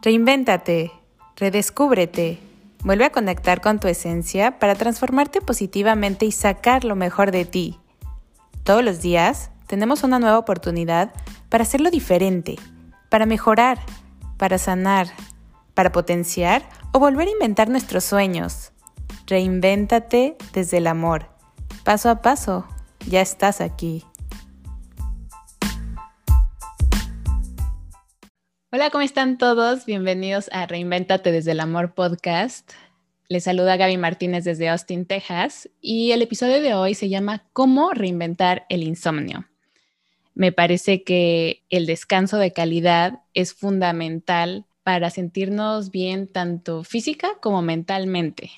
Reinvéntate, redescúbrete, vuelve a conectar con tu esencia para transformarte positivamente y sacar lo mejor de ti. Todos los días tenemos una nueva oportunidad para hacerlo diferente, para mejorar, para sanar, para potenciar o volver a inventar nuestros sueños. Reinvéntate desde el amor. Paso a paso, ya estás aquí. Hola, ¿cómo están todos? Bienvenidos a Reinvéntate desde el Amor podcast. Les saluda Gaby Martínez desde Austin, Texas, y el episodio de hoy se llama ¿Cómo reinventar el insomnio? Me parece que el descanso de calidad es fundamental para sentirnos bien tanto física como mentalmente.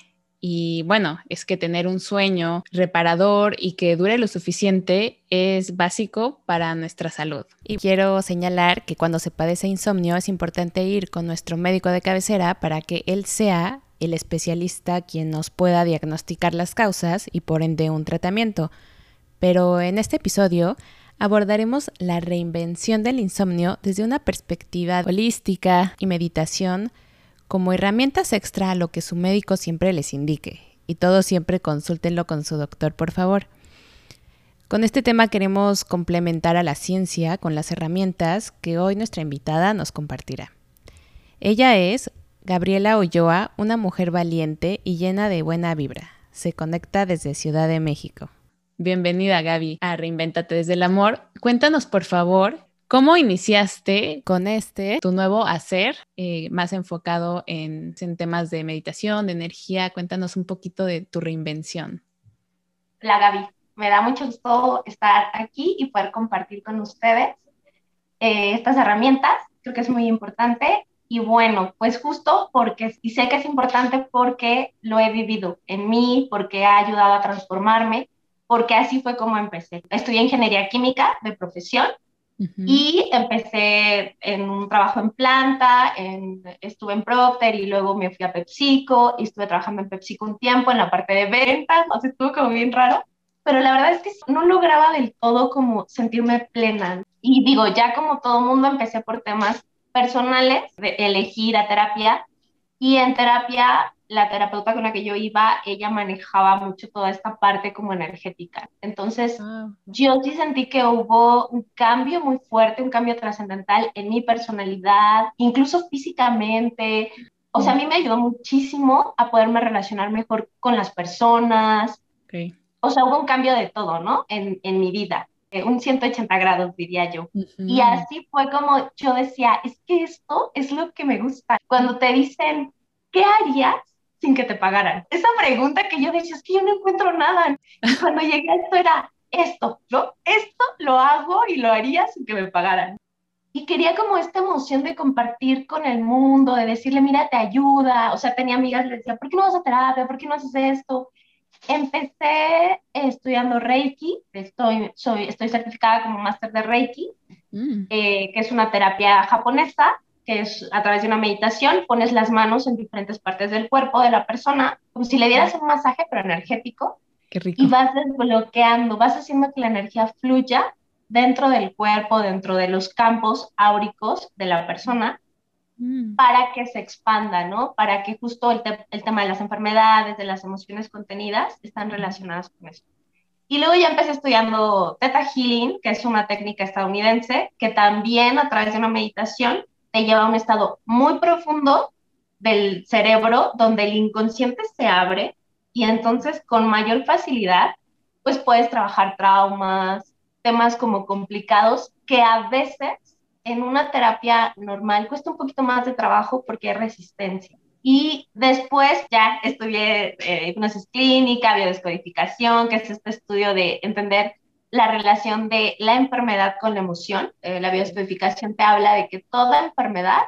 Y bueno, es que tener un sueño reparador y que dure lo suficiente es básico para nuestra salud. Y quiero señalar que cuando se padece insomnio es importante ir con nuestro médico de cabecera para que él sea el especialista quien nos pueda diagnosticar las causas y por ende un tratamiento. Pero en este episodio abordaremos la reinvención del insomnio desde una perspectiva holística y meditación como herramientas extra a lo que su médico siempre les indique. Y todo siempre consúltenlo con su doctor, por favor. Con este tema queremos complementar a la ciencia con las herramientas que hoy nuestra invitada nos compartirá. Ella es Gabriela Olloa, una mujer valiente y llena de buena vibra. Se conecta desde Ciudad de México. Bienvenida Gaby a Reinventate desde el Amor. Cuéntanos por favor ¿Cómo iniciaste con este, tu nuevo hacer, eh, más enfocado en, temas de meditación, de energía? Cuéntanos un poquito de tu reinvención. La Gaby, me da mucho gusto estar aquí y poder compartir con ustedes eh, estas herramientas. Creo que es muy importante. Y bueno, pues justo porque, y sé que es importante porque lo he vivido en mí, porque ha ayudado a transformarme, porque así fue como empecé. Estudié ingeniería química de profesión y empecé en un trabajo en planta, estuve en Procter y luego me fui a PepsiCo y estuve trabajando en PepsiCo un tiempo en la parte de ventas, o sea, estuvo como bien raro, pero la verdad es que no lograba del todo como sentirme plena. Y digo, ya como todo mundo empecé por temas personales, de elegir a terapia, y en terapia la terapeuta con la que yo iba, ella manejaba mucho toda esta parte como energética. Entonces, ah. yo sí sentí que hubo un cambio muy fuerte, un cambio trascendental en mi personalidad, incluso físicamente. O sea, a mí me ayudó muchísimo a poderme relacionar mejor con las personas. O sea, hubo un cambio de todo, ¿no? En, en mi vida. Eh, un 180 grados, diría yo. Y así fue como yo decía, es que esto es lo que me gusta. Cuando te dicen, ¿qué harías sin que te pagaran? Esa pregunta que yo decía, es que yo no encuentro nada. Y cuando llegué a esto era esto, ¿no? Esto lo hago y lo haría sin que me pagaran. Y quería como esta emoción de compartir con el mundo, de decirle, mira, te ayuda. O sea, tenía amigas, le decía, ¿por qué no vas a terapia? ¿Por qué no haces esto? Empecé estudiando Reiki, estoy, soy, estoy certificada como máster de Reiki, mm. eh, que es una terapia japonesa que es a través de una meditación, pones las manos en diferentes partes del cuerpo de la persona, como si le dieras un masaje, pero energético. Qué rico. Y vas desbloqueando, vas haciendo que la energía fluya dentro del cuerpo, dentro de los campos áuricos de la persona, mm. para que se expanda, ¿no? Para que justo el, el, tema de las enfermedades, de las emociones contenidas, están relacionadas con eso. Y luego ya empecé estudiando Theta Healing, que es una técnica estadounidense, que también a través de una meditación te lleva a un estado muy profundo del cerebro donde el inconsciente se abre y entonces con mayor facilidad pues puedes trabajar traumas, temas como complicados que a veces en una terapia normal cuesta un poquito más de trabajo porque hay resistencia. Y después ya estudié eh, hipnosis clínica, biodescodificación, que es este estudio de entender la relación de la enfermedad con la emoción. Eh, la biodescodificación te habla de que toda enfermedad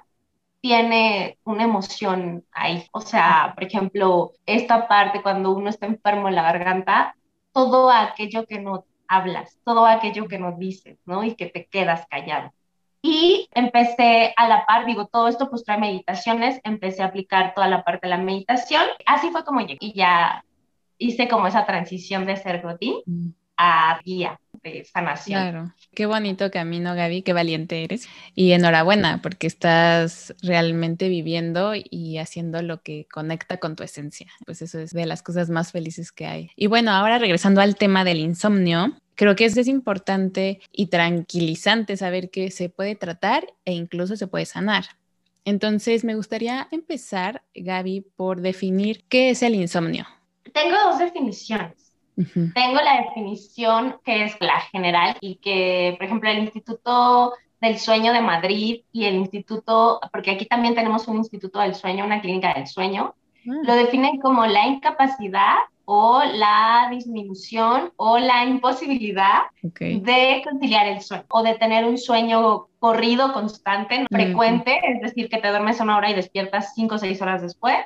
tiene una emoción ahí. O sea, por ejemplo, esta parte cuando uno está enfermo en la garganta, todo aquello que no hablas, todo aquello que no dices, ¿no? Y que te quedas callado. Y empecé a la par, digo, todo esto pues trae meditaciones, empecé a aplicar toda la parte de la meditación. Así fue como llegué y ya hice como esa transición de ser mm a guía. de sanación. Claro, qué bonito camino, Gaby, qué valiente eres. Y enhorabuena, porque estás realmente viviendo y haciendo lo que conecta con tu esencia. Pues eso es de las cosas más felices que hay. Y bueno, ahora regresando al tema del insomnio, creo que es, es importante y tranquilizante saber que se puede tratar e incluso se puede sanar. Entonces, me gustaría empezar, Gaby, por definir qué es el insomnio. Tengo dos definiciones. Tengo la definición que es la general y que, por ejemplo, el Instituto del Sueño de Madrid y el Instituto, porque aquí también tenemos un Instituto del Sueño, una clínica del sueño, ah. lo definen como la incapacidad o la disminución o la imposibilidad de conciliar el sueño o de tener un sueño corrido, constante, frecuente, es decir, que te duermes una hora y despiertas cinco o seis horas después.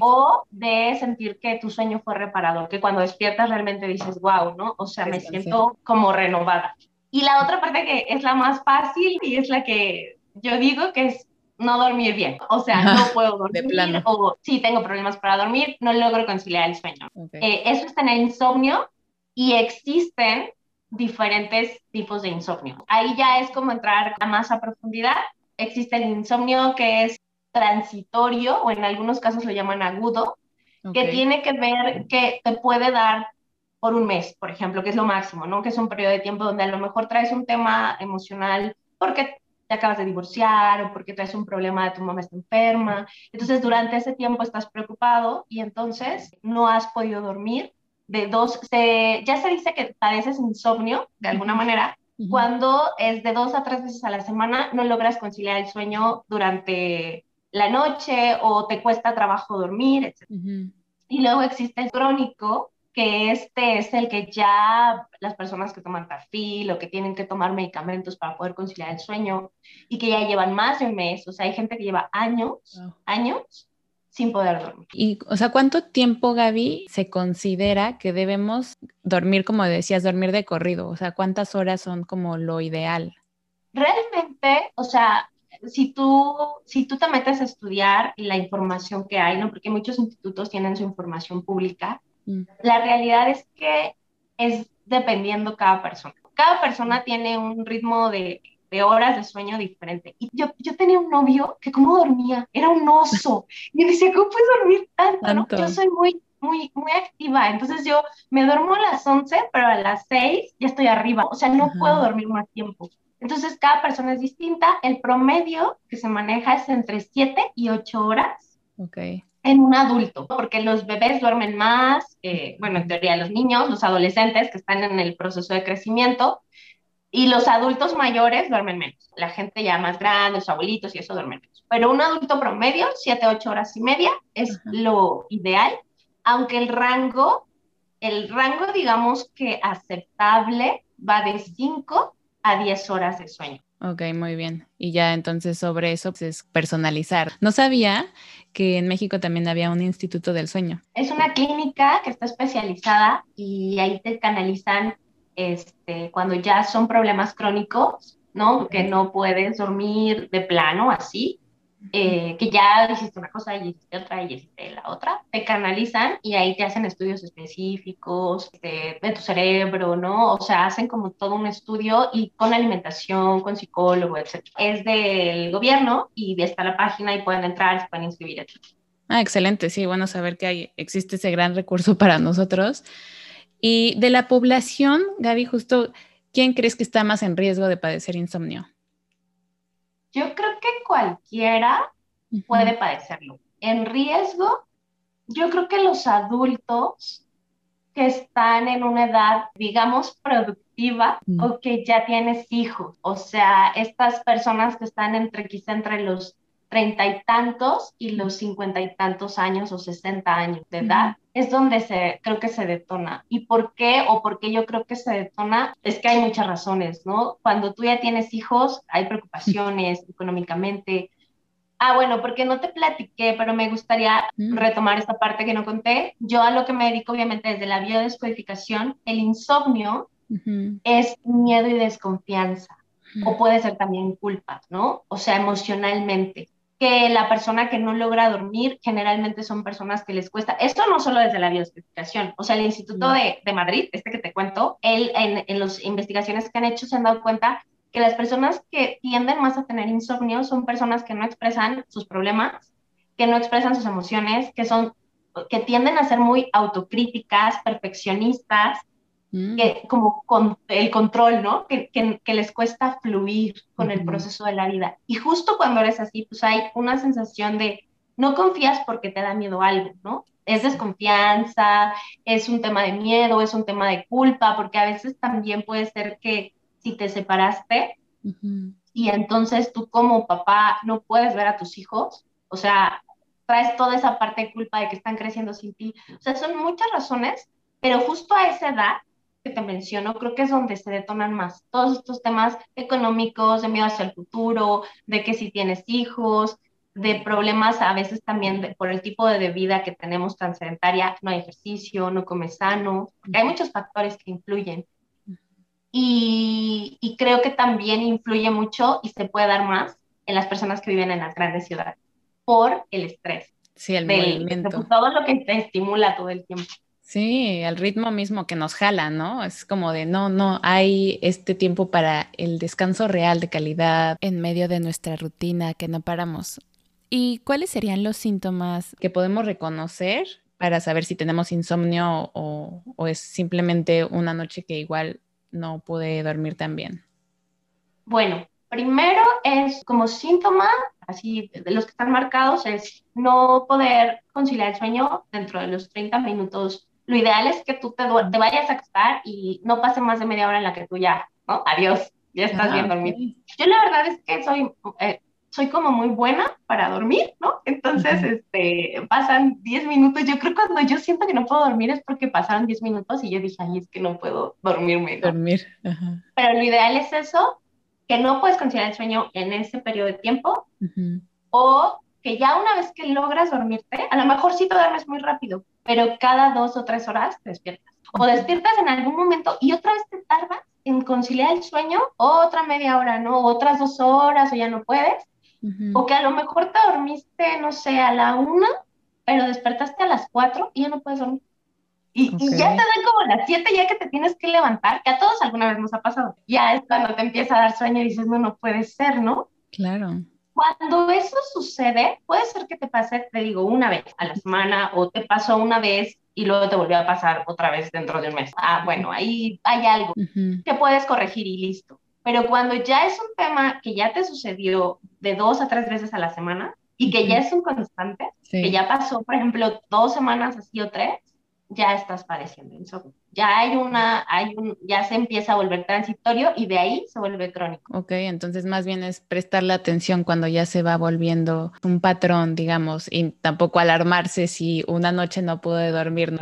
O de sentir que tu sueño fue reparador, que cuando despiertas realmente dices, wow, ¿no? O sea, me siento como renovada. Y la otra parte que es la más fácil y es la que yo digo que es no dormir bien. O sea, no puedo dormir. O sí, tengo problemas para dormir, no logro conciliar el sueño. Eh, eso es tener insomnio y existen diferentes tipos de insomnio. Ahí ya es como entrar a más a profundidad. Existe el insomnio que es transitorio o en algunos casos lo llaman agudo, que tiene que ver que te puede dar por un mes, por ejemplo, que es lo máximo, ¿no? Que es un periodo de tiempo donde a lo mejor traes un tema emocional porque te acabas de divorciar o porque traes un problema de tu mamá está enferma. Entonces, durante ese tiempo estás preocupado y entonces no has podido dormir. De dos, se, ya se dice que padeces insomnio de alguna manera cuando es de dos a tres veces a la semana no logras conciliar el sueño durante la noche o te cuesta trabajo dormir, etc. Y luego existe el crónico, que este es el que ya las personas que toman tafil o que tienen que tomar medicamentos para poder conciliar el sueño y que ya llevan más de un mes, o sea, hay gente que lleva años, años sin poder dormir. Y, o sea, ¿cuánto tiempo, Gaby, se considera que debemos dormir, como decías, dormir de corrido? O sea, ¿cuántas horas son como lo ideal? Realmente, o sea, si tú, si tú te metes a estudiar la información que hay, ¿no? Porque muchos institutos tienen su información pública, Mm. La realidad es que es dependiendo cada persona. Cada persona tiene un ritmo de, horas de sueño diferente. Y yo, yo tenía un novio que cómo dormía, era un oso. Y me decía, ¿cómo puedes dormir tanto? Yo soy muy, muy, muy activa. Entonces yo me duermo a las 11, pero a las 6 ya estoy arriba. O sea, no puedo dormir más tiempo. Entonces cada persona es distinta. El promedio que se maneja es entre 7 y 8 horas. Okay en un adulto, porque los bebés duermen más, eh, bueno, en teoría los niños, los adolescentes que están en el proceso de crecimiento, y los adultos mayores duermen menos. La gente ya más grande, los abuelitos y eso duermen menos. Pero un adulto promedio, 7, 8 horas y media, es lo ideal, aunque el rango, el rango digamos que aceptable va de 5 a 10 horas de sueño. Ok, muy bien. Y ya entonces sobre eso pues, es personalizar. No sabía que en México también había un instituto del sueño. Es una clínica que está especializada y ahí te canalizan este, cuando ya son problemas crónicos, ¿no? Que no puedes dormir de plano así. Eh, que ya hiciste una cosa y hiciste otra y hiciste la otra, te canalizan y ahí te hacen estudios específicos de, de, tu cerebro, ¿no? O sea, hacen como todo un estudio y con alimentación, con psicólogo, etc. Es del gobierno y está la página y pueden entrar, se pueden inscribir. Ah, excelente, sí, bueno saber que hay, existe ese gran recurso para nosotros. Y de la población, Gaby, justo, ¿quién crees que está más en riesgo de padecer insomnio? Yo creo que cualquiera puede padecerlo. En riesgo, yo creo que los adultos que están en una edad, digamos, productiva o que ya tienes hijos, o sea, estas personas que están entre quizá entre los treinta y tantos y los cincuenta y tantos años o sesenta años de edad, es donde se, creo que se detona. ¿Y por qué? O por qué yo creo que se detona, es que hay muchas razones, ¿no? Cuando tú ya tienes hijos, hay preocupaciones económicamente. Ah, bueno, porque no te platiqué, pero me gustaría retomar esta parte que no conté. Yo a lo que me dedico, obviamente, desde la biodescodificación, el insomnio es miedo y desconfianza, o puede ser también culpa, ¿no? O sea, emocionalmente que la persona que no logra dormir generalmente son personas que les cuesta. Esto no solo desde la bioespecificación, o sea, el Instituto de, de, Madrid, este que te cuento, él en, en las investigaciones que han hecho se han dado cuenta que las personas que tienden más a tener insomnio son personas que no expresan sus problemas, que no expresan sus emociones, que son que tienden a ser muy autocríticas, perfeccionistas, mm. que, como con el control, ¿no? Que, que, que les cuesta fluir con el proceso de la vida. Y justo cuando eres así, pues hay una sensación de no confías porque te da miedo algo, ¿no? Es desconfianza, es un tema de miedo, es un tema de culpa, porque a veces también puede ser que si te separaste y entonces tú como papá no puedes ver a tus hijos, o sea, traes toda esa parte de culpa de que están creciendo sin ti. O sea, son muchas razones, pero justo a esa edad que te menciono, creo que es donde se detonan más todos estos temas económicos, de miedo hacia el futuro, de que si tienes hijos, de problemas a veces también por el tipo de vida que tenemos tan sedentaria, no hay ejercicio, no comes sano, hay muchos factores que influyen. Y, y, creo que también influye mucho y se puede dar más en las personas que viven en las grandes ciudades por el estrés. Sí, el movimiento. todo lo que te estimula todo el tiempo. Sí, el ritmo mismo que nos jala, ¿no? Es como de, no, no, hay este tiempo para el descanso real de calidad en medio de nuestra rutina que no paramos. ¿Y cuáles serían los síntomas que podemos reconocer para saber si tenemos insomnio o, o es simplemente una noche que igual no pude dormir tan bien? Bueno, primero es como síntoma, así de los que están marcados, es no poder conciliar el sueño dentro de los 30 minutos. Lo ideal es que tú te, te vayas a acostar y no pase más de media hora en la que tú ya, ¿no? Adiós, ya estás bien dormido. Yo la verdad es que soy eh, soy como muy buena para dormir, ¿no? Entonces, este, pasan 10 minutos. Yo creo que cuando yo siento que no puedo dormir es porque pasaron 10 minutos y yo dije, ay, es que no puedo dormirme. Dormir. Pero lo ideal es eso, que no puedes conciliar el sueño en ese periodo de tiempo o que ya una vez que logras dormirte, a lo mejor sí te duermes muy rápido, pero cada dos o tres horas te despiertas. O despiertas en algún momento y otra vez te tardas en conciliar el sueño, otra media hora, ¿no? Otras dos horas o ya no puedes. O que a lo mejor te dormiste, no sé, a la una, pero despertaste a las cuatro y ya no puedes dormir. Y, ya te dan como las siete ya que te tienes que levantar, que a todos alguna vez nos ha pasado. Ya es cuando te empieza a dar sueño y dices, no, no puede ser, ¿no? Claro. Cuando eso sucede, puede ser que te pase, te digo, una vez a la semana o te pasó una vez y luego te volvió a pasar otra vez dentro de un mes. Ah, bueno, ahí hay algo que puedes corregir y listo. Pero cuando ya es un tema que ya te sucedió de dos a tres veces a la semana y que ya es un constante, que ya pasó, por ejemplo, dos semanas así o tres, ya estás padeciendo insomnio. Ya hay una, hay un, ya se empieza a volver transitorio y de ahí se vuelve crónico. Ok, entonces más bien es prestarle atención cuando ya se va volviendo un patrón, digamos, y tampoco alarmarse si una noche no pude dormir. ¿no?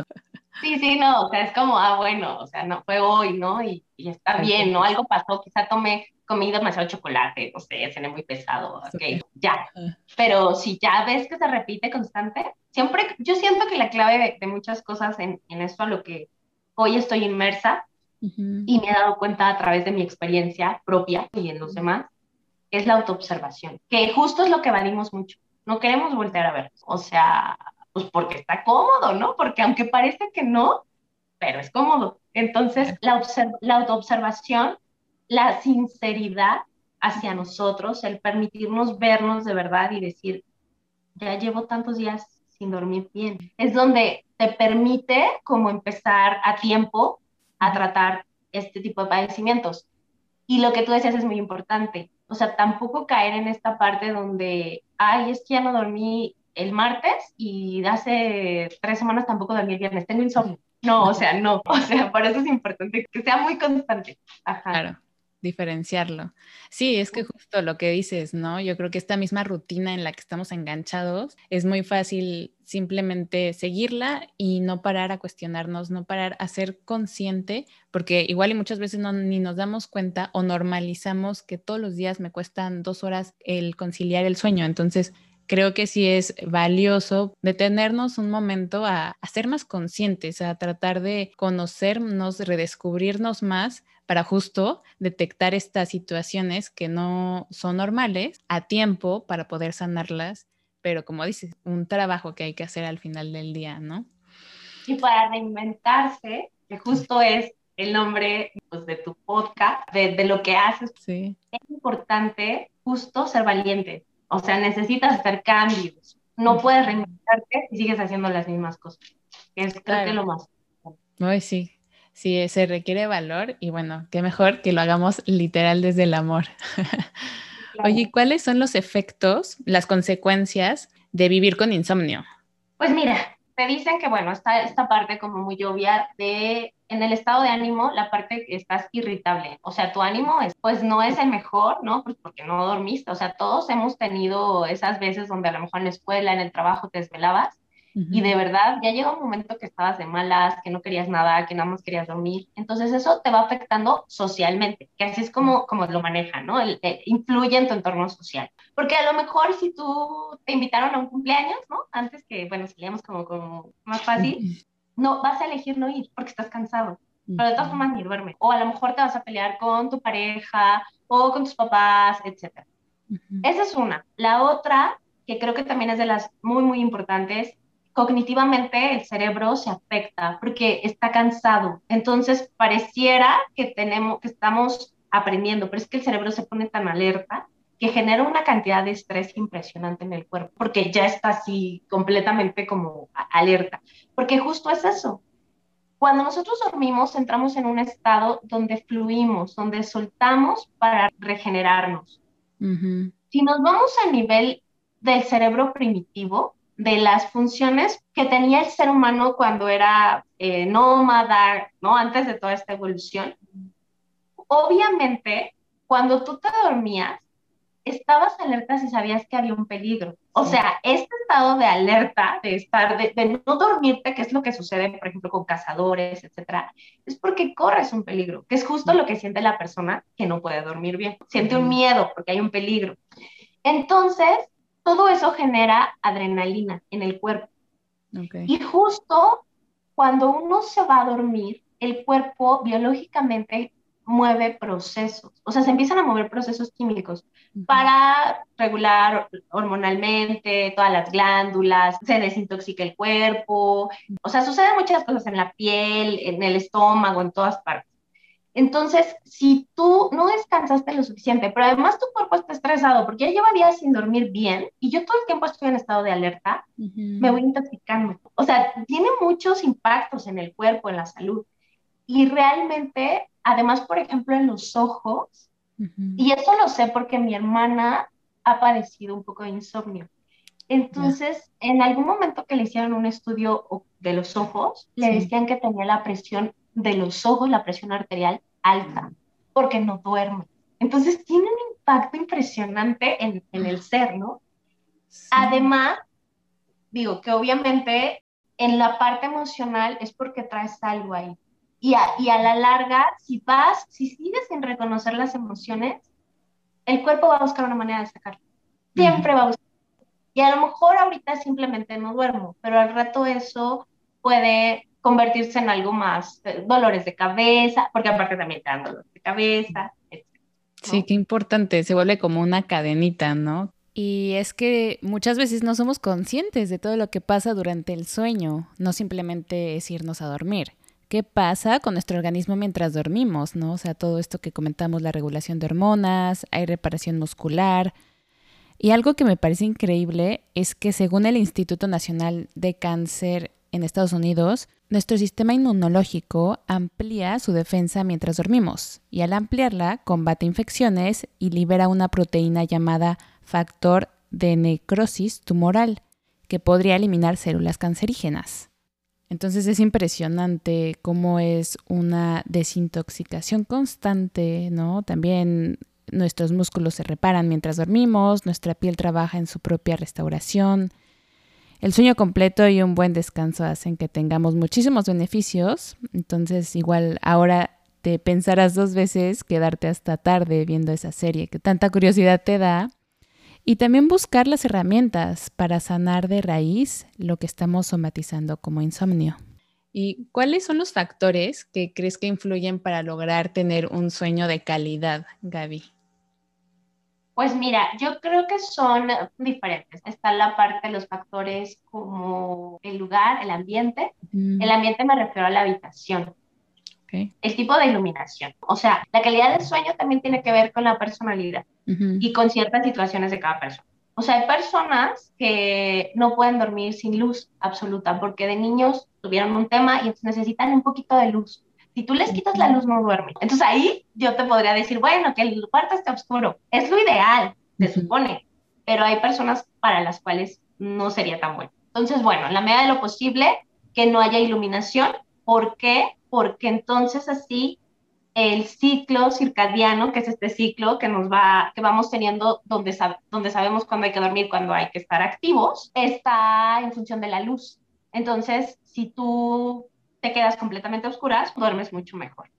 Sí, sí, no, o sea, es como, ah, bueno, o sea, no fue hoy, ¿no? Y, y está bien, ¿no? Algo pasó, quizá tomé, comí demasiado chocolate, no sé, cené muy pesado, ok, ya. Pero si ya ves que se repite constante, siempre, yo siento que la clave de, muchas cosas en, en, esto a lo que hoy estoy inmersa y me he dado cuenta a través de mi experiencia propia y en los demás, es la autoobservación, que justo es lo que valimos mucho. No queremos voltear a ver, o sea, pues porque está cómodo, ¿no? Porque aunque parece que no, pero es cómodo. Entonces, la, la autoobservación, la sinceridad hacia nosotros, el permitirnos vernos de verdad y decir, ya llevo tantos días sin dormir bien, es donde te permite como empezar a tiempo a tratar este tipo de padecimientos. Y lo que tú decías es muy importante, o sea, tampoco caer en esta parte donde, ay, es que ya no dormí el martes y hace tres semanas tampoco dormí el viernes, tengo insomnio. No, o sea, no, o sea, por eso es importante que sea muy constante. Ajá. Claro, diferenciarlo. Sí, es que justo lo que dices, ¿no? Yo creo que esta misma rutina en la que estamos enganchados es muy fácil simplemente seguirla y no parar a cuestionarnos, no parar a ser consciente, porque igual y muchas veces no, ni nos damos cuenta o normalizamos que todos los días me cuestan dos horas el conciliar el sueño. Entonces, creo que sí es valioso detenernos un momento a, ser más conscientes, a tratar de conocernos, redescubrirnos más para justo detectar estas situaciones que no son normales a tiempo para poder sanarlas, pero como dices, un trabajo que hay que hacer al final del día, ¿no? Y para reinventarse, que justo es el nombre pues, de tu podcast, de, de lo que haces, sí. es importante justo ser valiente. O sea, necesitas hacer cambios. No puedes reinventarte si sigues haciendo las mismas cosas. Es creo que lo más. Ay, sí, sí, se requiere valor y bueno, qué mejor que lo hagamos literal desde el amor. Oye, ¿cuáles son los efectos, las consecuencias de vivir con insomnio? Pues mira, te dicen que, bueno, está esta parte como muy obvia de, en el estado de ánimo, la parte que estás irritable, o sea, tu ánimo es, pues no es el mejor, ¿no? Pues porque no dormiste, o sea, todos hemos tenido esas veces donde a lo mejor en la escuela, en el trabajo te desvelabas y de verdad, ya llega un momento que estabas de malas, que no querías nada, que nada más querías dormir. Entonces eso te va afectando socialmente, que así es como, como lo manejan, ¿no? El, influye en tu entorno social. Porque a lo mejor si tú te invitaron a un cumpleaños, ¿no? Antes que, bueno, salíamos como, como más fácil, no, vas a elegir no ir porque estás cansado. Pero de todas formas ni duerme. O a lo mejor te vas a pelear con tu pareja o con tus papás, etc. Esa es una. La otra, que creo que también es de las muy, muy importantes, cognitivamente el cerebro se afecta porque está cansado. Entonces pareciera que tenemos, que estamos aprendiendo, pero es que el cerebro se pone tan alerta que genera una cantidad de estrés impresionante en el cuerpo, porque ya está así completamente como alerta. Porque justo es eso. Cuando nosotros dormimos, entramos en un estado donde fluimos, donde soltamos para regenerarnos. Si nos vamos al nivel del cerebro primitivo, de las funciones que tenía el ser humano cuando era eh, nómada, ¿no? Antes de toda esta evolución. Obviamente, cuando tú te dormías, estabas alerta si sabías que había un peligro. O sea, este estado de alerta, de estar, de, no dormirte, que es lo que sucede, por ejemplo, con cazadores, etcétera, es porque corres un peligro, que es justo lo que siente la persona que no puede dormir bien. Siente un miedo porque hay un peligro. Entonces, todo eso genera adrenalina en el cuerpo. Y justo cuando uno se va a dormir, el cuerpo biológicamente mueve procesos, o sea, se empiezan a mover procesos químicos para regular hormonalmente todas las glándulas, se desintoxica el cuerpo, o sea, suceden muchas cosas en la piel, en el estómago, en todas partes. Entonces, si tú no descansaste lo suficiente, pero además tu cuerpo está estresado porque ya lleva días sin dormir bien y yo todo el tiempo estoy en estado de alerta, me voy intoxicando. O sea, tiene muchos impactos en el cuerpo, en la salud. Y realmente, además, por ejemplo, en los ojos, y eso lo sé porque mi hermana ha padecido un poco de insomnio. Entonces, en algún momento que le hicieron un estudio de los ojos, le decían que tenía la presión de los ojos, la presión arterial alta, porque no duerme. Entonces tiene un impacto impresionante en, el ser, ¿no? Además, digo que obviamente en la parte emocional es porque traes algo ahí. Y a, y a la larga, si vas, si sigues sin reconocer las emociones, el cuerpo va a buscar una manera de sacarlo. Siempre va a buscar. Y a lo mejor ahorita simplemente no duermo, pero al rato eso puede convertirse en algo más, eh, dolores de cabeza, porque aparte también te dan dolores de cabeza, etc. Sí, qué importante, se vuelve como una cadenita, ¿no? Y es que muchas veces no somos conscientes de todo lo que pasa durante el sueño, no simplemente es irnos a dormir. ¿Qué pasa con nuestro organismo mientras dormimos, no? O sea, todo esto que comentamos, la regulación de hormonas, hay reparación muscular. Y algo que me parece increíble es que según el Instituto Nacional de Cáncer en Estados Unidos, nuestro sistema inmunológico amplía su defensa mientras dormimos y al ampliarla combate infecciones y libera una proteína llamada factor de necrosis tumoral que podría eliminar células cancerígenas. Entonces es impresionante cómo es una desintoxicación constante, ¿no? También nuestros músculos se reparan mientras dormimos, nuestra piel trabaja en su propia restauración, el sueño completo y un buen descanso hacen que tengamos muchísimos beneficios. Entonces, igual ahora te pensarás dos veces quedarte hasta tarde viendo esa serie que tanta curiosidad te da. Y también buscar las herramientas para sanar de raíz lo que estamos somatizando como insomnio. ¿Y cuáles son los factores que crees que influyen para lograr tener un sueño de calidad, Gaby? Pues mira, yo creo que son diferentes. Está la parte de los factores como el lugar, el ambiente. El ambiente me refiero a la habitación. El tipo de iluminación. O sea, la calidad del sueño también tiene que ver con la personalidad y con ciertas situaciones de cada persona. O sea, hay personas que no pueden dormir sin luz absoluta porque de niños tuvieron un tema y necesitan un poquito de luz. Si tú les quitas la luz, no duermen. Entonces ahí yo te podría decir, bueno, que el cuarto esté oscuro. Es lo ideal, se supone, pero hay personas para las cuales no sería tan bueno. Entonces, bueno, en la medida de lo posible, que no haya iluminación. ¿Por qué? Porque entonces así el ciclo circadiano, que es este ciclo que nos va, que vamos teniendo donde, donde sabemos cuándo hay que dormir, cuándo hay que estar activos, está en función de la luz. Entonces, si tú te quedas completamente a oscuras, duermes mucho mejor.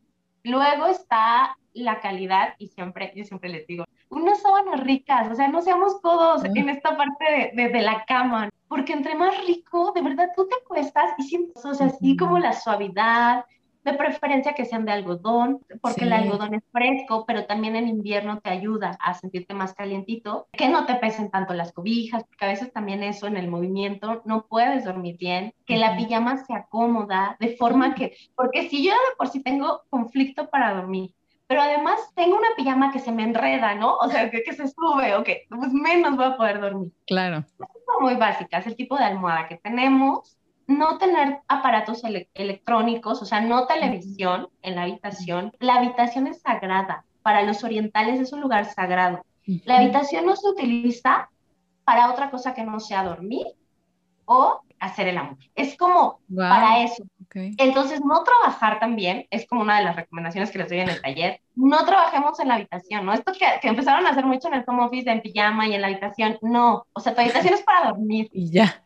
Luego está la calidad, y siempre, yo siempre les digo, unas sábanas ricas, o sea, no seamos codos en esta parte de, de, la cama, porque entre más rico, de verdad, tú te cuestas y sientes, o sea, así como la suavidad, de preferencia que sean de algodón, porque el algodón es fresco, pero también en invierno te ayuda a sentirte más calientito, que no te pesen tanto las cobijas, porque a veces también eso en el movimiento no puedes dormir bien, que la pijama se acomoda de forma que, porque si yo de por sí tengo conflicto para dormir, pero además tengo una pijama que se me enreda, ¿no? O sea, que, que se sube o que pues menos voy a poder dormir. Claro. Son muy básicas, el tipo de almohada que tenemos, no tener aparatos electrónicos, o sea, no televisión en la habitación. La habitación es sagrada. Para los orientales es un lugar sagrado. La habitación no se utiliza para otra cosa que no sea dormir o hacer el amor. Es como para eso. Entonces, no trabajar también es como una de las recomendaciones que les doy en el taller. No trabajemos en la habitación, ¿no? Esto que, que empezaron a hacer mucho en el home office, en pijama y en la habitación, no. O sea, tu habitación es para dormir. Y ya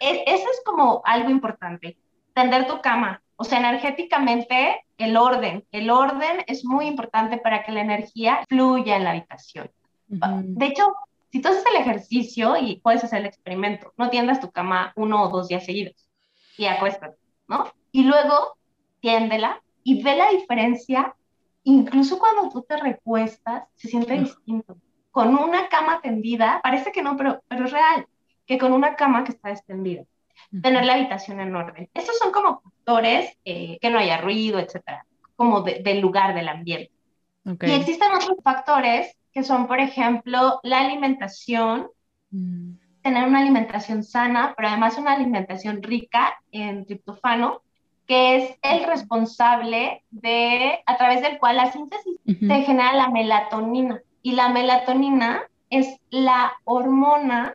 eso es como algo importante, tender tu cama. O sea, energéticamente, el orden. El orden es muy importante para que la energía fluya en la habitación. De hecho, si tú haces el ejercicio y puedes hacer el experimento, no tiendas tu cama uno o dos días seguidos y acuéstate, ¿no? Y luego tiéndela y ve la diferencia, incluso cuando tú te recuestas, se siente distinto. Con una cama tendida, parece que no, pero, pero es real que con una cama que está extendida. Tener la habitación en orden. Estos son como factores, eh, que no haya ruido, etcétera, como del lugar, del ambiente. Y existen otros factores que son, por ejemplo, la alimentación, mm. tener una alimentación sana, pero además una alimentación rica en triptofano, que es el responsable de, a través del cual la síntesis se genera la melatonina. Y la melatonina es la hormona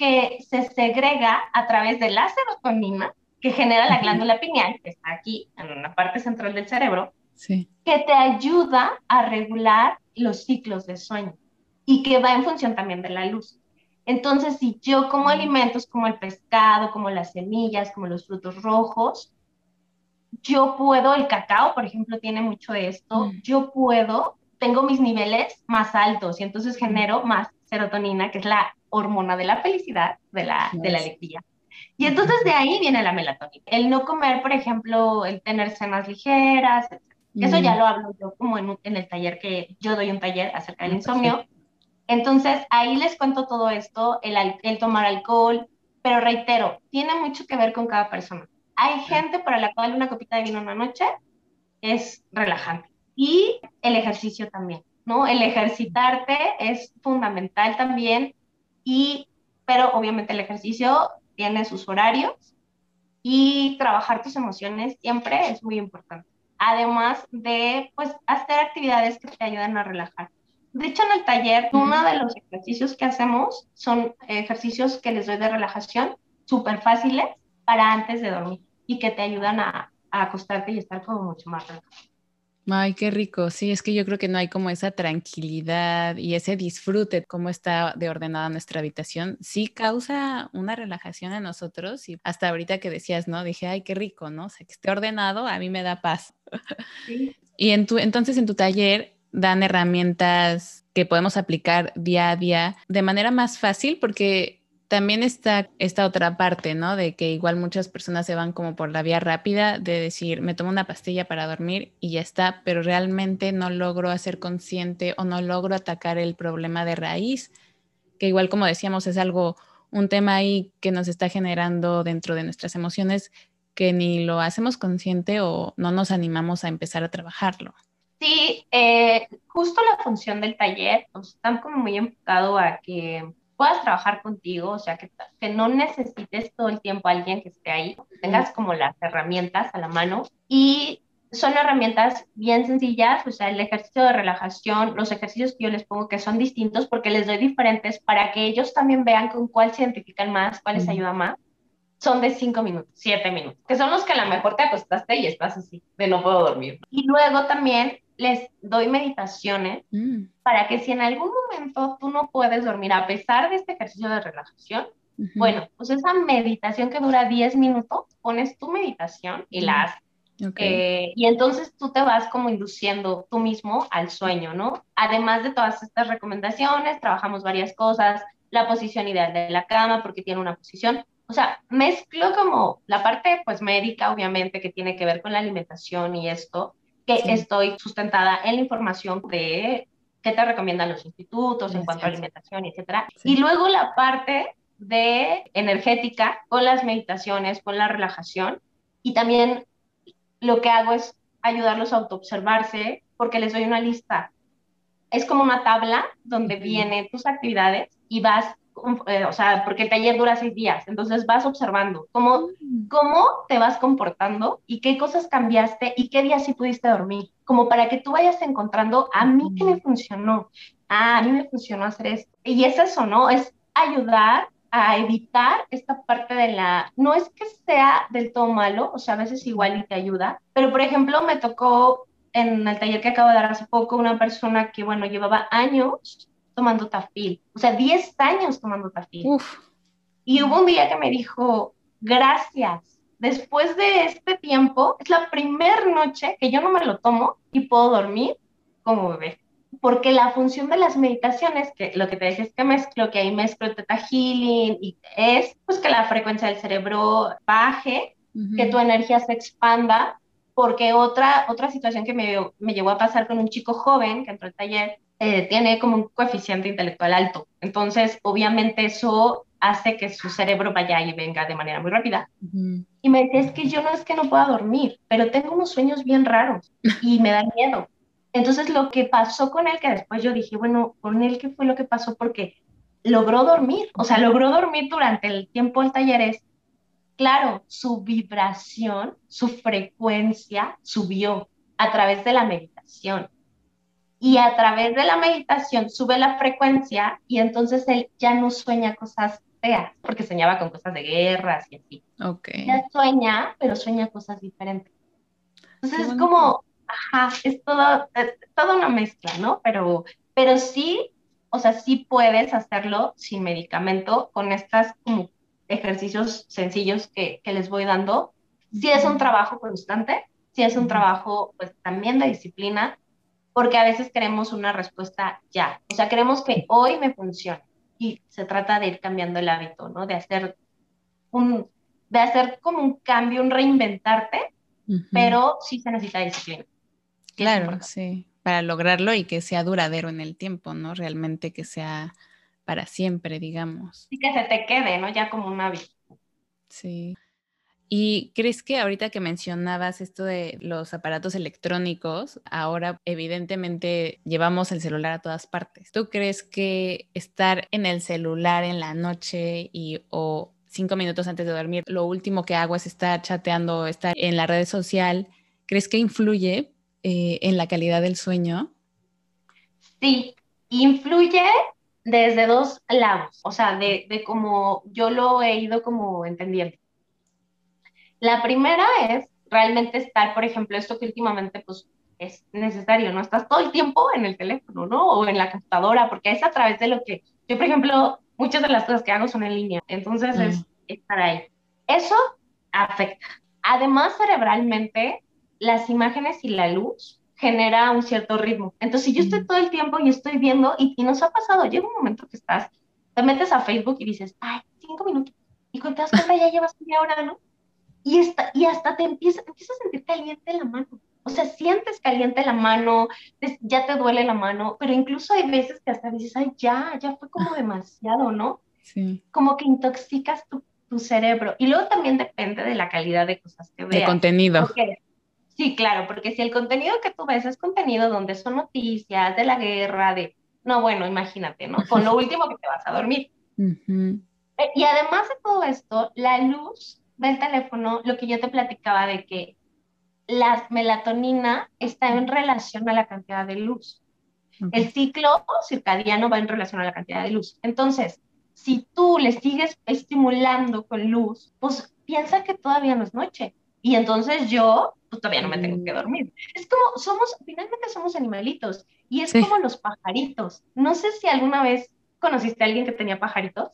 que se segrega a través de la serotonina que genera la glándula pineal, que está aquí en una parte central del cerebro, que te ayuda a regular los ciclos de sueño y que va en función también de la luz. Entonces, si yo como alimentos como el pescado, como las semillas, como los frutos rojos, yo puedo, el cacao, por ejemplo, tiene mucho de esto, mm. yo puedo, tengo mis niveles más altos y entonces genero más serotonina, que es la hormona de la felicidad, de la, de la alegría. Y entonces de ahí viene la melatonina. El no comer, por ejemplo, el tener cenas ligeras, eso ya mm. lo hablo yo como en, en, el taller que yo doy un taller acerca del insomnio. Entonces ahí les cuento todo esto, el, el tomar alcohol, pero reitero, tiene mucho que ver con cada persona. Hay gente para la cual una copita de vino en la noche es relajante y el ejercicio también, ¿no? El ejercitarte es fundamental también y, pero obviamente el ejercicio tiene sus horarios y trabajar tus emociones siempre es muy importante. Además de, pues, hacer actividades que te ayuden a relajar. De hecho, en el taller, uno de los ejercicios que hacemos son ejercicios que les doy de relajación, súper fáciles para antes de dormir y que te ayudan a, a acostarte y estar como mucho más relajado. Ay, qué rico. Sí, es que yo creo que no hay como esa tranquilidad y ese disfrute, cómo está de ordenada nuestra habitación. Sí causa una relajación en nosotros y hasta ahorita que decías, ¿no? Dije, ay, qué rico, ¿no? O sea, que esté ordenado, a mí me da paz. Sí. y en tu, entonces en tu taller dan herramientas que podemos aplicar día a día de manera más fácil porque también está esta otra parte, ¿no? De que igual muchas personas se van como por la vía rápida de decir, me tomo una pastilla para dormir y ya está, pero realmente no logro hacer consciente o no logro atacar el problema de raíz, que igual como decíamos es algo, un tema ahí que nos está generando dentro de nuestras emociones que ni lo hacemos consciente o no nos animamos a empezar a trabajarlo. Sí, eh, justo la función del taller, pues, están como muy enfocado a que puedas trabajar contigo, o sea, que, que no necesites todo el tiempo a alguien que esté ahí, tengas como las herramientas a la mano y son herramientas bien sencillas, o sea, el ejercicio de relajación, los ejercicios que yo les pongo que son distintos porque les doy diferentes para que ellos también vean con cuál se identifican más, cuál les ayuda más. Son de cinco minutos, siete minutos, que son los que a lo mejor te acostaste y estás así, de no puedo dormir. Y luego también les doy meditaciones mm. para que si en algún momento tú no puedes dormir a pesar de este ejercicio de relajación, bueno, pues esa meditación que dura 10 minutos, pones tu meditación y la haces. Eh, y entonces tú te vas como induciendo tú mismo al sueño, ¿no? Además de todas estas recomendaciones, trabajamos varias cosas, la posición ideal de la cama, porque tiene una posición, o sea, mezclo como la parte pues médica, obviamente, que tiene que ver con la alimentación y esto, que estoy sustentada en la información de qué te recomiendan los institutos en cuanto a alimentación, etcétera. Y luego la parte de energética con las meditaciones, con la relajación. Y también lo que hago es ayudarlos a autoobservarse porque les doy una lista. Es como una tabla donde vienen tus actividades y vas eh, o sea, porque el taller dura seis días, entonces vas observando cómo, mm. cómo te vas comportando y qué cosas cambiaste y qué días sí pudiste dormir, como para que tú vayas encontrando a mí que me funcionó, ah, a mí me funcionó hacer esto. Y es eso, ¿no? Es ayudar a evitar esta parte de la, no es que sea del todo malo, o sea, a veces igual y te ayuda, pero por ejemplo me tocó en el taller que acabo de dar hace poco una persona que, bueno, llevaba años tomando tafil, o sea, 10 años tomando tafil. Y hubo un día que me dijo, gracias, después de este tiempo, es la primera noche que yo no me lo tomo y puedo dormir como bebé. Porque la función de las meditaciones, que lo que te decía es que mezclo, que ahí mezclo teta healing, y es pues que la frecuencia del cerebro baje, que tu energía se expanda, porque otra, otra situación que me, me llegó a pasar con un chico joven que entró al taller eh, tiene como un coeficiente intelectual alto. Entonces, obviamente eso hace que su cerebro vaya y venga de manera muy rápida. Y me decía, es que yo no es que no pueda dormir, pero tengo unos sueños bien raros y me da miedo. Entonces, lo que pasó con él, que después yo dije, bueno, con él, ¿qué fue lo que pasó? Porque logró dormir, o sea, logró dormir durante el tiempo del taller. Es, claro, su vibración, su frecuencia subió a través de la meditación y a través de la meditación sube la frecuencia y entonces él ya no sueña cosas feas, porque soñaba con cosas de guerras y así. Ok. Ya sueña, pero sueña cosas diferentes. Entonces es como, ajá, es todo, eh, toda una mezcla, ¿no? Pero, pero sí, o sea, sí puedes hacerlo sin medicamento con estos como ejercicios sencillos que, que les voy dando. Sí es un trabajo constante, sí es un trabajo pues también de disciplina, porque a veces queremos una respuesta ya. O sea, queremos que hoy me funcione. Y se trata de ir cambiando el hábito, ¿no? De hacer un, de hacer como un cambio, un reinventarte, pero sí se necesita disciplina. Claro, sí, para lograrlo y que sea duradero en el tiempo, ¿no? Realmente que sea para siempre, digamos. Y que se te quede, ¿no? Ya como un hábito. Sí. ¿Y crees que ahorita que mencionabas esto de los aparatos electrónicos, ahora evidentemente llevamos el celular a todas partes? ¿Tú crees que estar en el celular en la noche y o cinco minutos antes de dormir, lo último que hago es estar chateando, estar en la red social, ¿crees que influye eh, en la calidad del sueño? Sí, influye desde dos lados, o sea, de, de cómo yo lo he ido como entendiendo. La primera es realmente estar, por ejemplo, esto que últimamente pues es necesario, ¿no? Estás todo el tiempo en el teléfono, ¿no? O en la computadora, porque es a través de lo que yo, por ejemplo, muchas de las cosas que hago son en línea, entonces es mm. estar ahí. Eso afecta. Además, cerebralmente, las imágenes y la luz genera un cierto ritmo. Entonces, si yo estoy todo el tiempo y estoy viendo, y, y nos ha pasado, llega un momento que estás, te metes a Facebook y dices, ay, cinco minutos. Y cuando te das cuenta ya llevas media hora, ¿no? Y, está, y hasta te empiezas, empiezas a sentir caliente la mano. O sea, sientes caliente la mano, ya te duele la mano, pero incluso hay veces que hasta dices, ay, ya, ya fue como demasiado, ¿no? Sí. Como que intoxicas tu, tu cerebro. Y luego también depende de la calidad de cosas que veas. De contenido. sí, claro, porque si el contenido que tú ves es contenido donde son noticias de la guerra, de, no, bueno, imagínate, ¿no? Con lo último que te vas a dormir. Eh, y además de todo esto, la luz del teléfono, lo que yo te platicaba de que la melatonina está en relación a la cantidad de luz. El ciclo circadiano va en relación a la cantidad de luz. Entonces, si tú le sigues estimulando con luz, pues piensa que todavía no es noche. Y entonces yo, pues todavía no me tengo que mm. dormir. Es como, somos, finalmente somos animalitos. Y es como los pajaritos. No sé si alguna vez conociste a alguien que tenía pajaritos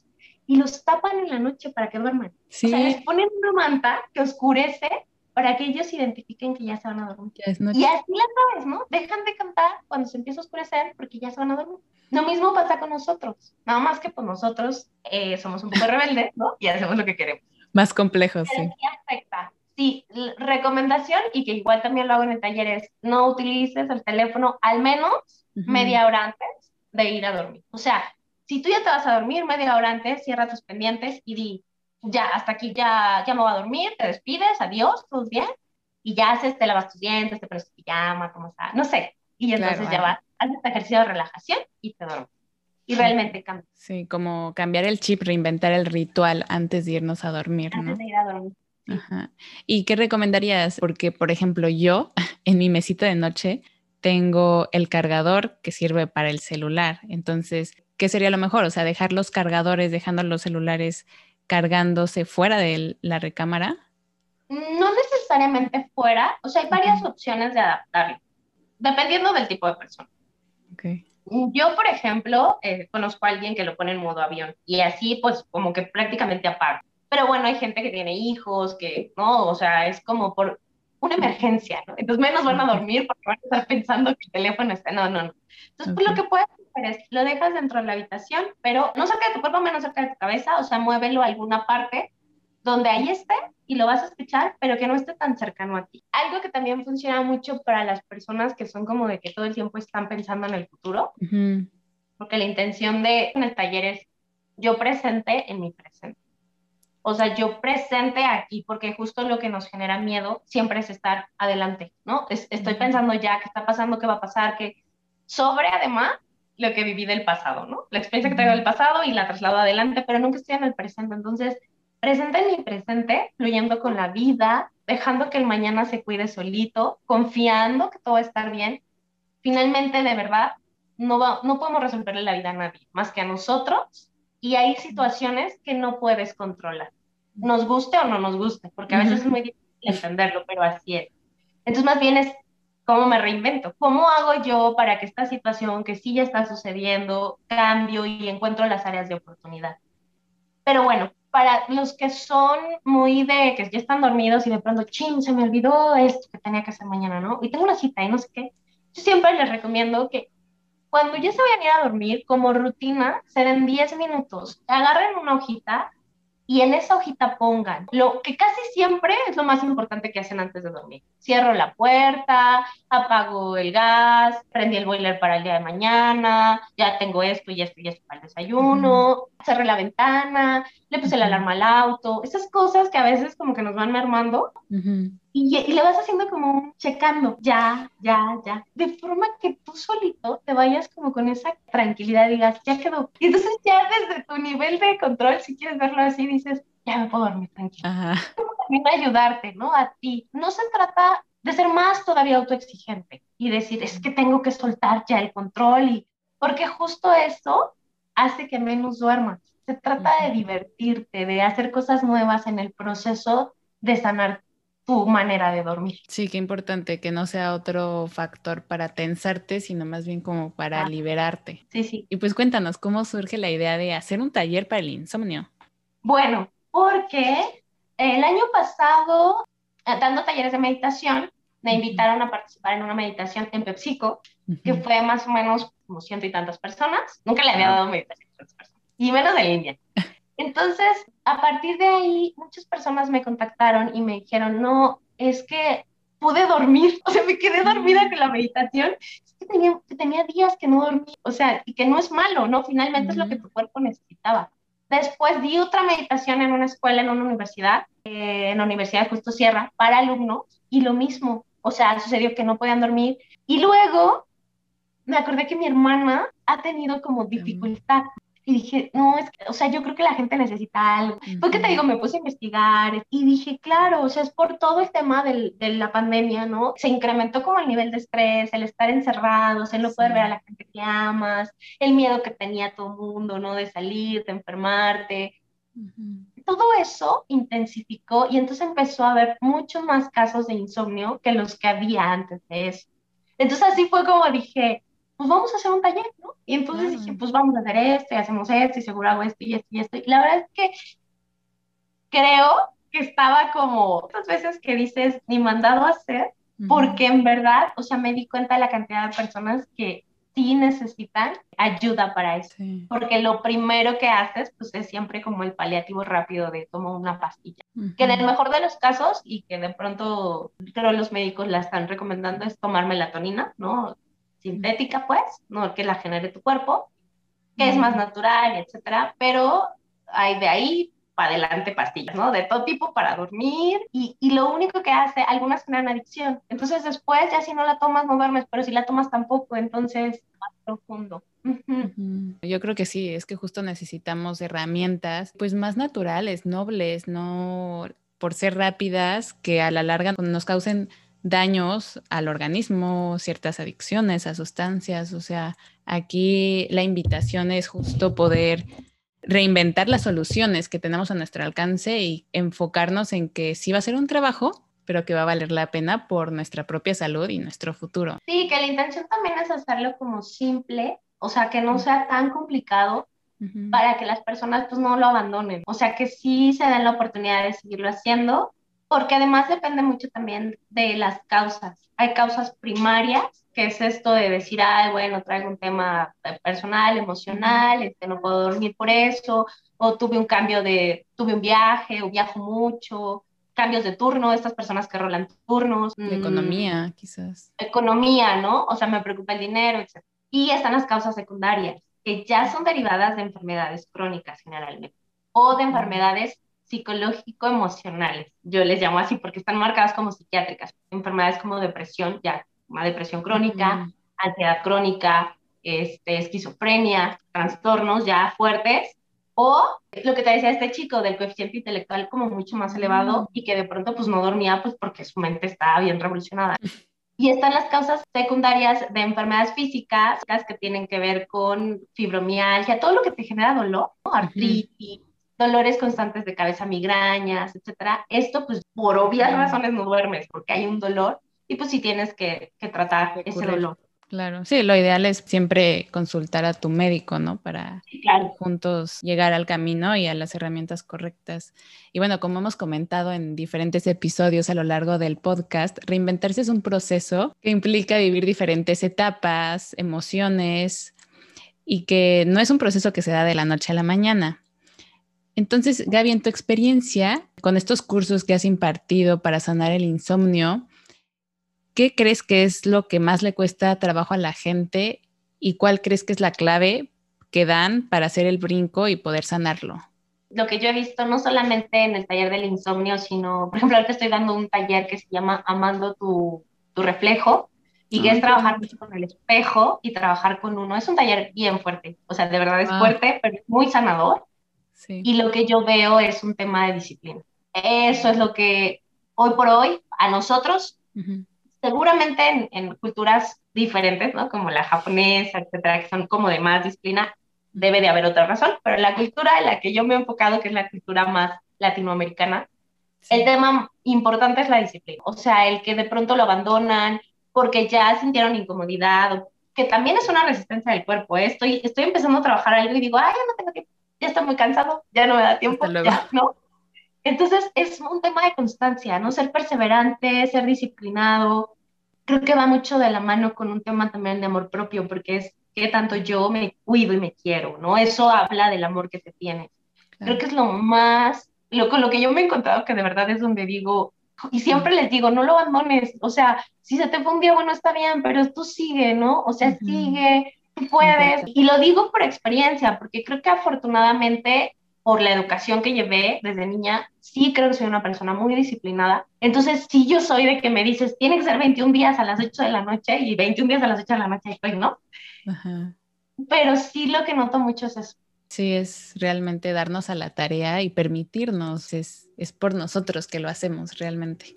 y los tapan en la noche para que duerman. Sí. O sea, les ponen una manta que oscurece para que ellos identifiquen que ya se van a dormir. y así las aves, ¿no? Dejan de cantar cuando se empieza a oscurecer porque ya se van a dormir. Lo mismo pasa con nosotros, nada más que pues nosotros eh, somos un poco rebeldes, ¿no? Y hacemos lo que queremos. Más complejos, sí. afecta. Sí, recomendación y que igual también lo hago en el taller es no utilices el teléfono al menos media hora antes de ir a dormir. O sea, si tú ya te vas a dormir media hora antes, cierra tus pendientes y di, ya, hasta aquí ya, ya me voy a dormir, te despides, adiós, todo bien, y ya haces, te lavas tus dientes, te pones tu pijama, como está, no sé, y entonces ya vas, haces este ejercicio de relajación y te duermes. Y realmente cambia. Sí, como cambiar el chip, reinventar el ritual antes de irnos a dormir, ¿no? Antes de ir a dormir. Ajá. ¿Y qué recomendarías? Porque, por ejemplo, yo en mi mesita de noche tengo el cargador que sirve para el celular. Entonces, ¿qué sería lo mejor? O sea, dejar los cargadores, dejando los celulares cargándose fuera de la recámara? No necesariamente fuera, o sea, hay varias opciones de adaptarlo, dependiendo del tipo de persona. Okay. Yo, por ejemplo, eh, conozco a alguien que lo pone en modo avión y así, pues, como que prácticamente apaga. Pero bueno, hay gente que tiene hijos, que no, o sea, es como por una emergencia, ¿no? Entonces, menos van a dormir porque van a estar pensando que el teléfono está. No, no, no. Entonces, pues, lo que puedes lo dejas dentro de la habitación, pero no cerca de tu cuerpo, menos cerca de tu cabeza, o sea, muévelo a alguna parte donde ahí esté y lo vas a escuchar, pero que no esté tan cercano a ti. Algo que también funciona mucho para las personas que son como de que todo el tiempo están pensando en el futuro, porque la intención de en el taller es yo presente en mi presente. O sea, yo presente aquí, porque justo lo que nos genera miedo siempre es estar adelante, ¿no? estoy pensando ya qué está pasando, qué va a pasar, que sobre además lo que viví del pasado, ¿no? La experiencia que traigo del pasado y la traslado adelante, pero nunca estoy en el presente. Entonces, presente en mi presente, fluyendo con la vida, dejando que el mañana se cuide solito, confiando que todo va a estar bien. Finalmente, de verdad, no, va, no podemos resolverle la vida a nadie, más que a nosotros. Y hay situaciones que no puedes controlar, nos guste o no nos guste, porque a veces es muy difícil entenderlo, pero así es. Entonces, más bien es ¿Cómo me reinvento? ¿Cómo hago yo para que esta situación que sí ya está sucediendo cambio y encuentro las áreas de oportunidad? Pero bueno, para los que son muy de que ya están dormidos y de pronto, ching, se me olvidó esto que tenía que hacer mañana, ¿no? Y tengo una cita y no sé qué. Yo siempre les recomiendo que cuando ya se vayan a ir a dormir, como rutina, se den 10 minutos, agarren una hojita y en esa hojita pongan lo que casi siempre es lo más importante que hacen antes de dormir. Cierro la puerta, apago el gas, prendí el boiler para el día de mañana, ya tengo esto y esto y esto para el desayuno, cerré la ventana, le puse la alarma al auto, esas cosas que a veces como que nos van mermando y, y, le vas haciendo como checando, ya, ya, ya, de forma que tú solito te vayas como con esa tranquilidad, digas, ya quedó. Y entonces ya desde tu nivel de control, si quieres verlo así, dices, ya me puedo dormir tranquilo. También ayudarte, ¿no? A ti. No se trata de ser más todavía autoexigente y decir, es que tengo que soltar ya el control y porque justo eso hace que menos duermas. Se trata de divertirte, de hacer cosas nuevas en el proceso de sanar tu manera de dormir. Sí, qué importante que no sea otro factor para tensarte, sino más bien como para liberarte. Sí, sí. Y pues cuéntanos, ¿cómo surge la idea de hacer un taller para el insomnio? Bueno, porque el año pasado, eh, dando talleres de meditación, me invitaron a participar en una meditación en PepsiCo, que fue más o menos como ciento y tantas personas. Nunca le había dado meditación a tantas personas, y menos de India. Entonces, a partir de ahí, muchas personas me contactaron y me dijeron, no, es que pude dormir, o sea, me quedé dormida con la meditación, es que tenía, tenía días que no dormí, o sea, y que no es malo, ¿no? Finalmente es lo que tu cuerpo necesitaba. Después di otra meditación en una escuela, en una universidad, eh, en la Universidad de Justo Sierra, para alumnos, y lo mismo, o sea, sucedió que no podían dormir. Y luego me acordé que mi hermana ha tenido como dificultad y dije, no, es que, o sea, yo creo que la gente necesita algo. Porque te digo, me puse a investigar y dije, claro, o sea, es por todo el tema del, de la pandemia, ¿no? Se incrementó como el nivel de estrés, el estar encerrados, el no poder ver a la gente que amas, el miedo que tenía todo el mundo, ¿no? De salir, de enfermarte. Todo eso intensificó y entonces empezó a haber muchos más casos de insomnio que los que había antes de eso. Entonces así fue como dije, pues vamos a hacer un taller, ¿no? Y entonces dije, pues vamos a hacer esto y hacemos esto y seguro hago esto y esto y esto. Y la verdad es que creo que estaba como otras veces que dices, ni mandado a hacer, porque en verdad, o sea, me di cuenta de la cantidad de personas que sí necesitan ayuda para eso. Porque lo primero que haces, pues es siempre como el paliativo rápido de tomar una pastilla. Que en el mejor de los casos, y que de pronto creo los médicos la están recomendando, es tomar melatonina, ¿no? Sintética, pues, no que la genere tu cuerpo, que es más natural, etcétera, pero hay de ahí para adelante pastillas, ¿no? De todo tipo para dormir y, y, lo único que hace, algunas generan adicción. Entonces después ya si no la tomas no duermes, pero si la tomas tampoco, entonces más profundo. Yo creo que sí, es que justo necesitamos herramientas pues más naturales, nobles, no por ser rápidas, que a la larga nos causen daños al organismo, ciertas adicciones a sustancias. O sea, aquí la invitación es justo poder reinventar las soluciones que tenemos a nuestro alcance y enfocarnos en que sí va a ser un trabajo, pero que va a valer la pena por nuestra propia salud y nuestro futuro. Sí, que la intención también es hacerlo como simple, o sea, que no sea tan complicado para que las personas pues no lo abandonen, o sea, que sí se den la oportunidad de seguirlo haciendo porque además depende mucho también de las causas. Hay causas primarias, que es esto de decir, ay, bueno, traigo un tema personal, emocional, este, no puedo dormir por eso, o tuve un cambio de, tuve un viaje, o viajo mucho, cambios de turno, estas personas que rolan turnos. De economía, quizás. Economía, ¿no? O sea, me preocupa el dinero, etc. Y están las causas secundarias, que ya son derivadas de enfermedades crónicas generalmente, o de enfermedades psicológico-emocionales. Yo les llamo así porque están marcadas como psiquiátricas. Enfermedades como depresión, ya una depresión crónica, ansiedad crónica, este, esquizofrenia, trastornos ya fuertes, o lo que te decía este chico del coeficiente intelectual como mucho más elevado y que de pronto pues no dormía pues porque su mente estaba bien revolucionada. Y están las causas secundarias de enfermedades físicas que tienen que ver con fibromialgia, todo lo que te genera dolor, artritis, dolores constantes de cabeza, migrañas, etcétera. Esto, pues, por obvias razones no duermes porque hay un dolor y pues sí tienes que, que tratar ese dolor. Claro, sí, lo ideal es siempre consultar a tu médico, ¿no? Para juntos llegar al camino y a las herramientas correctas. Y bueno, como hemos comentado en diferentes episodios a lo largo del podcast, reinventarse es un proceso que implica vivir diferentes etapas, emociones y que no es un proceso que se da de la noche a la mañana. Entonces, Gaby, en tu experiencia con estos cursos que has impartido para sanar el insomnio, ¿qué crees que es lo que más le cuesta trabajo a la gente y cuál crees que es la clave que dan para hacer el brinco y poder sanarlo? Lo que yo he visto no solamente en el taller del insomnio, sino, por ejemplo, ahorita estoy dando un taller que se llama Amando tu, reflejo y que es trabajar mucho con el espejo y trabajar con uno. Es un taller bien fuerte, o sea, de verdad es fuerte, pero es muy sanador y lo que yo veo es un tema de disciplina. Eso es lo que hoy por hoy a nosotros, seguramente en, culturas diferentes, ¿no? Como la japonesa, etcétera, que son como de más disciplina, debe de haber otra razón, pero la cultura en la que yo me he enfocado, que es la cultura más latinoamericana, el tema importante es la disciplina. O sea, el que de pronto lo abandonan porque ya sintieron incomodidad, que también es una resistencia del cuerpo. ¿eh? Estoy, estoy empezando a trabajar algo y digo, ay, no tengo tiempo ya estoy muy cansado, ya no me da tiempo, ya, ¿no? Entonces es un tema de constancia, ¿no? Ser perseverante, ser disciplinado. Creo que va mucho de la mano con un tema también de amor propio, porque es que tanto yo me cuido y me quiero, ¿no? Eso habla del amor que se tiene. Creo que es lo más, lo con lo que yo me he encontrado que de verdad es donde digo, y siempre les digo, no lo abandones, o sea, si se te fue un día, bueno, está bien, pero tú sigue, ¿no? O sea, sigue, tú puedes. Y lo digo por experiencia, porque creo que afortunadamente por la educación que llevé desde niña, sí creo que soy una persona muy disciplinada. Entonces, sí yo soy de que me dices, tiene que ser 21 días a las 8 de la noche y 21 días a las 8 de la noche estoy, ¿no? Ajá. Pero sí lo que noto mucho es eso. Sí, es realmente darnos a la tarea y permitirnos, es, es por nosotros que lo hacemos realmente.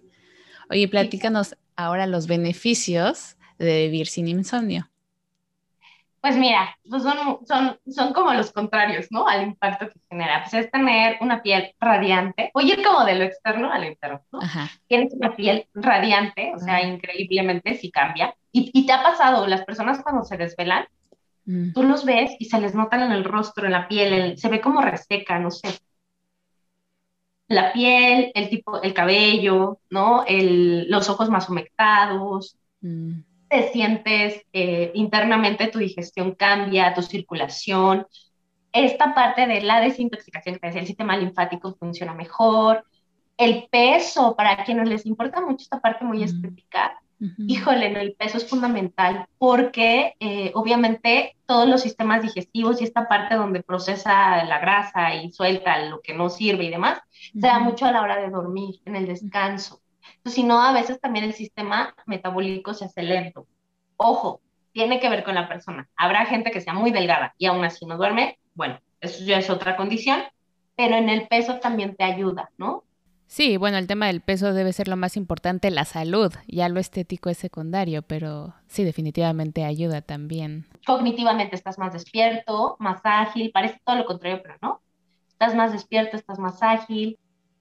Oye, platícanos ahora los beneficios de vivir sin insomnio. Pues mira, pues son, son, son como los contrarios, ¿no? Al impacto que genera. Pues es tener una piel radiante, o ir como de lo externo a lo interno, ¿no? Tienes una piel radiante, o sea, increíblemente si cambia. Y, y, te ha pasado, las personas cuando se desvelan, mm. tú los ves y se les notan en el rostro, en la piel, se ve como reseca, no sé. La piel, el tipo, el cabello, ¿no? El, los ojos más humectados. Mm te sientes eh, internamente, tu digestión cambia, tu circulación. Esta parte de la desintoxicación, que decía, el sistema linfático funciona mejor. El peso, para quienes les importa mucho esta parte muy estética, híjole, el peso es fundamental porque eh, obviamente todos los sistemas digestivos y esta parte donde procesa la grasa y suelta lo que no sirve y demás, se da mucho a la hora de dormir, en el descanso. Entonces, si no, a veces también el sistema metabólico se hace lento. Ojo, tiene que ver con la persona. Habrá gente que sea muy delgada y aún así no duerme. Bueno, eso ya es otra condición, pero en el peso también te ayuda, ¿no? Sí, bueno, el tema del peso debe ser lo más importante, la salud, ya lo estético es secundario, pero sí, definitivamente ayuda también. Cognitivamente estás más despierto, más ágil, parece todo lo contrario, pero no. Estás más despierto, estás más ágil,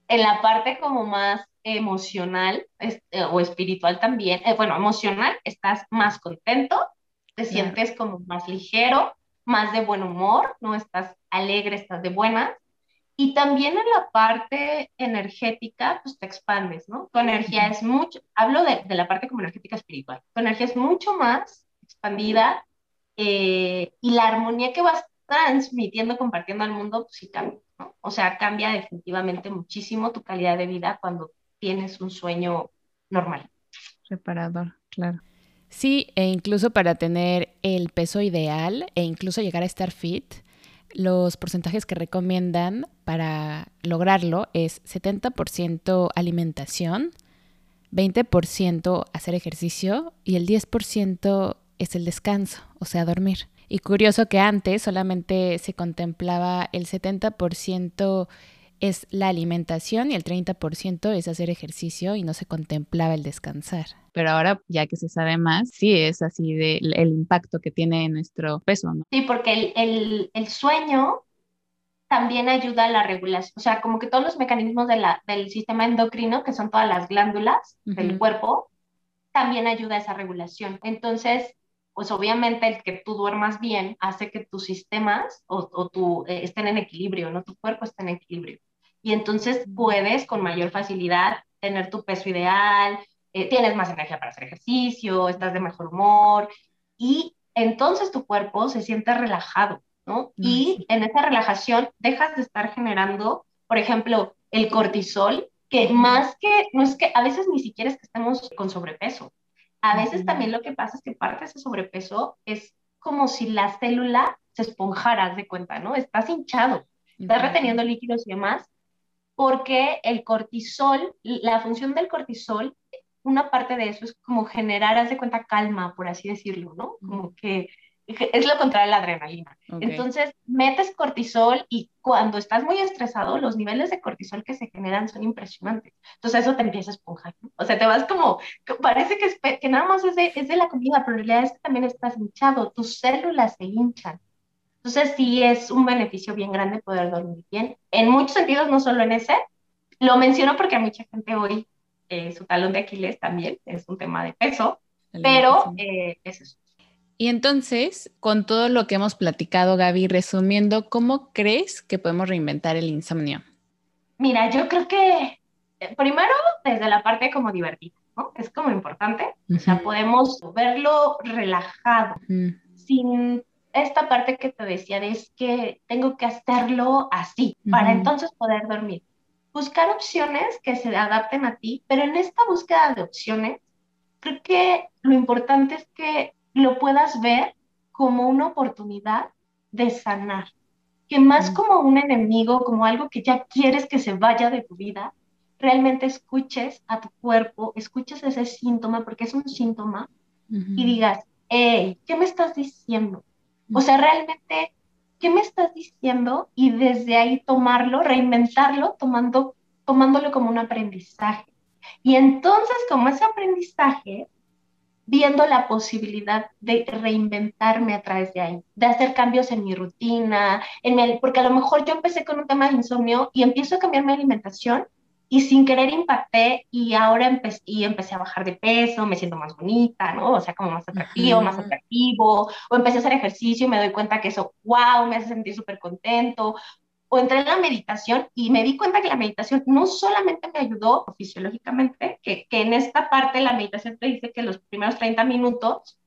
en la parte como más emocional eh, o espiritual también, eh, bueno, emocional, estás más contento, te sientes como más ligero, más de buen humor, no estás alegre, estás de buenas. Y también en la parte energética, pues te expandes, ¿no? Tu energía es mucho, hablo de, de, la parte como energética espiritual, tu energía es mucho más expandida eh, y la armonía que vas transmitiendo, compartiendo al mundo, pues sí cambia. O sea, cambia definitivamente muchísimo tu calidad de vida cuando tienes un sueño normal. Reparador, claro. Sí, e incluso para tener el peso ideal e incluso llegar a estar fit, los porcentajes que recomiendan para lograrlo es 70% alimentación, 20% hacer ejercicio y el 10% es el descanso, o sea, dormir. Y curioso que antes solamente se contemplaba el 70% es la alimentación y el 30% es hacer ejercicio y no se contemplaba el descansar. Pero ahora, ya que se sabe más, sí es así de el impacto que tiene en nuestro peso, ¿no? Sí, porque el, el, sueño también ayuda a la regulación, o sea, como que todos los mecanismos de la, del sistema endocrino, que son todas las glándulas del cuerpo, también ayuda a esa regulación. Entonces, pues obviamente el que tú duermas bien hace que tus sistemas o, o tu, eh, estén en equilibrio, ¿no? Tu cuerpo esté en equilibrio. Y entonces puedes con mayor facilidad tener tu peso ideal, eh, tienes más energía para hacer ejercicio, estás de mejor humor y entonces tu cuerpo se siente relajado, ¿no? Y en esa relajación dejas de estar generando, por ejemplo, el cortisol, que más que, no es que a veces ni siquiera es que estemos con sobrepeso, a veces también lo que pasa es que parte de ese sobrepeso es como si la célula se esponjara, de cuenta, ¿no? Estás hinchado, estás reteniendo líquidos y demás, porque el cortisol, la función del cortisol, una parte de eso es como generar, haz de cuenta, calma, por así decirlo, ¿no? Como que es lo contrario de la adrenalina. Entonces, metes cortisol y cuando estás muy estresado, los niveles de cortisol que se generan son impresionantes. Entonces, eso te empieza a esponjar. ¿no? O sea, te vas como, parece que, es, que nada más es de, es de la comida, pero en realidad es que también estás hinchado, tus células se hinchan. Entonces, sí es un beneficio bien grande poder dormir bien. En muchos sentidos, no solo en ese. Lo menciono porque a mucha gente hoy eh, su talón de Aquiles también es un tema de peso, pero eh, es eso y entonces, con todo lo que hemos platicado, Gaby, resumiendo, ¿cómo crees que podemos reinventar el insomnio? Mira, yo creo que eh, primero desde la parte como divertida, ¿no? Es como importante. O sea, podemos verlo relajado, sin esta parte que te decía de es que tengo que hacerlo así para entonces poder dormir. Buscar opciones que se adapten a ti, pero en esta búsqueda de opciones, creo que lo importante es que lo puedas ver como una oportunidad de sanar, que más como un enemigo, como algo que ya quieres que se vaya de tu vida, realmente escuches a tu cuerpo, escuches ese síntoma, porque es un síntoma, y digas, hey, ¿qué me estás diciendo? O sea, realmente, ¿qué me estás diciendo? Y desde ahí tomarlo, reinventarlo, tomando, tomándolo como un aprendizaje. Y entonces, como ese aprendizaje, viendo la posibilidad de reinventarme a través de ahí, de hacer cambios en mi rutina, en mi, porque a lo mejor yo empecé con un tema de insomnio y empiezo a cambiar mi alimentación y sin querer impacté y ahora empecé, y empecé a bajar de peso, me siento más bonita, ¿no? O sea, como más atractivo, más atractivo, o empecé a hacer ejercicio y me doy cuenta que eso, wow, me hace sentir súper contento, o entré en la meditación y me di cuenta que la meditación no solamente me ayudó fisiológicamente, que, que en esta parte la meditación te dice que los primeros 30 minutos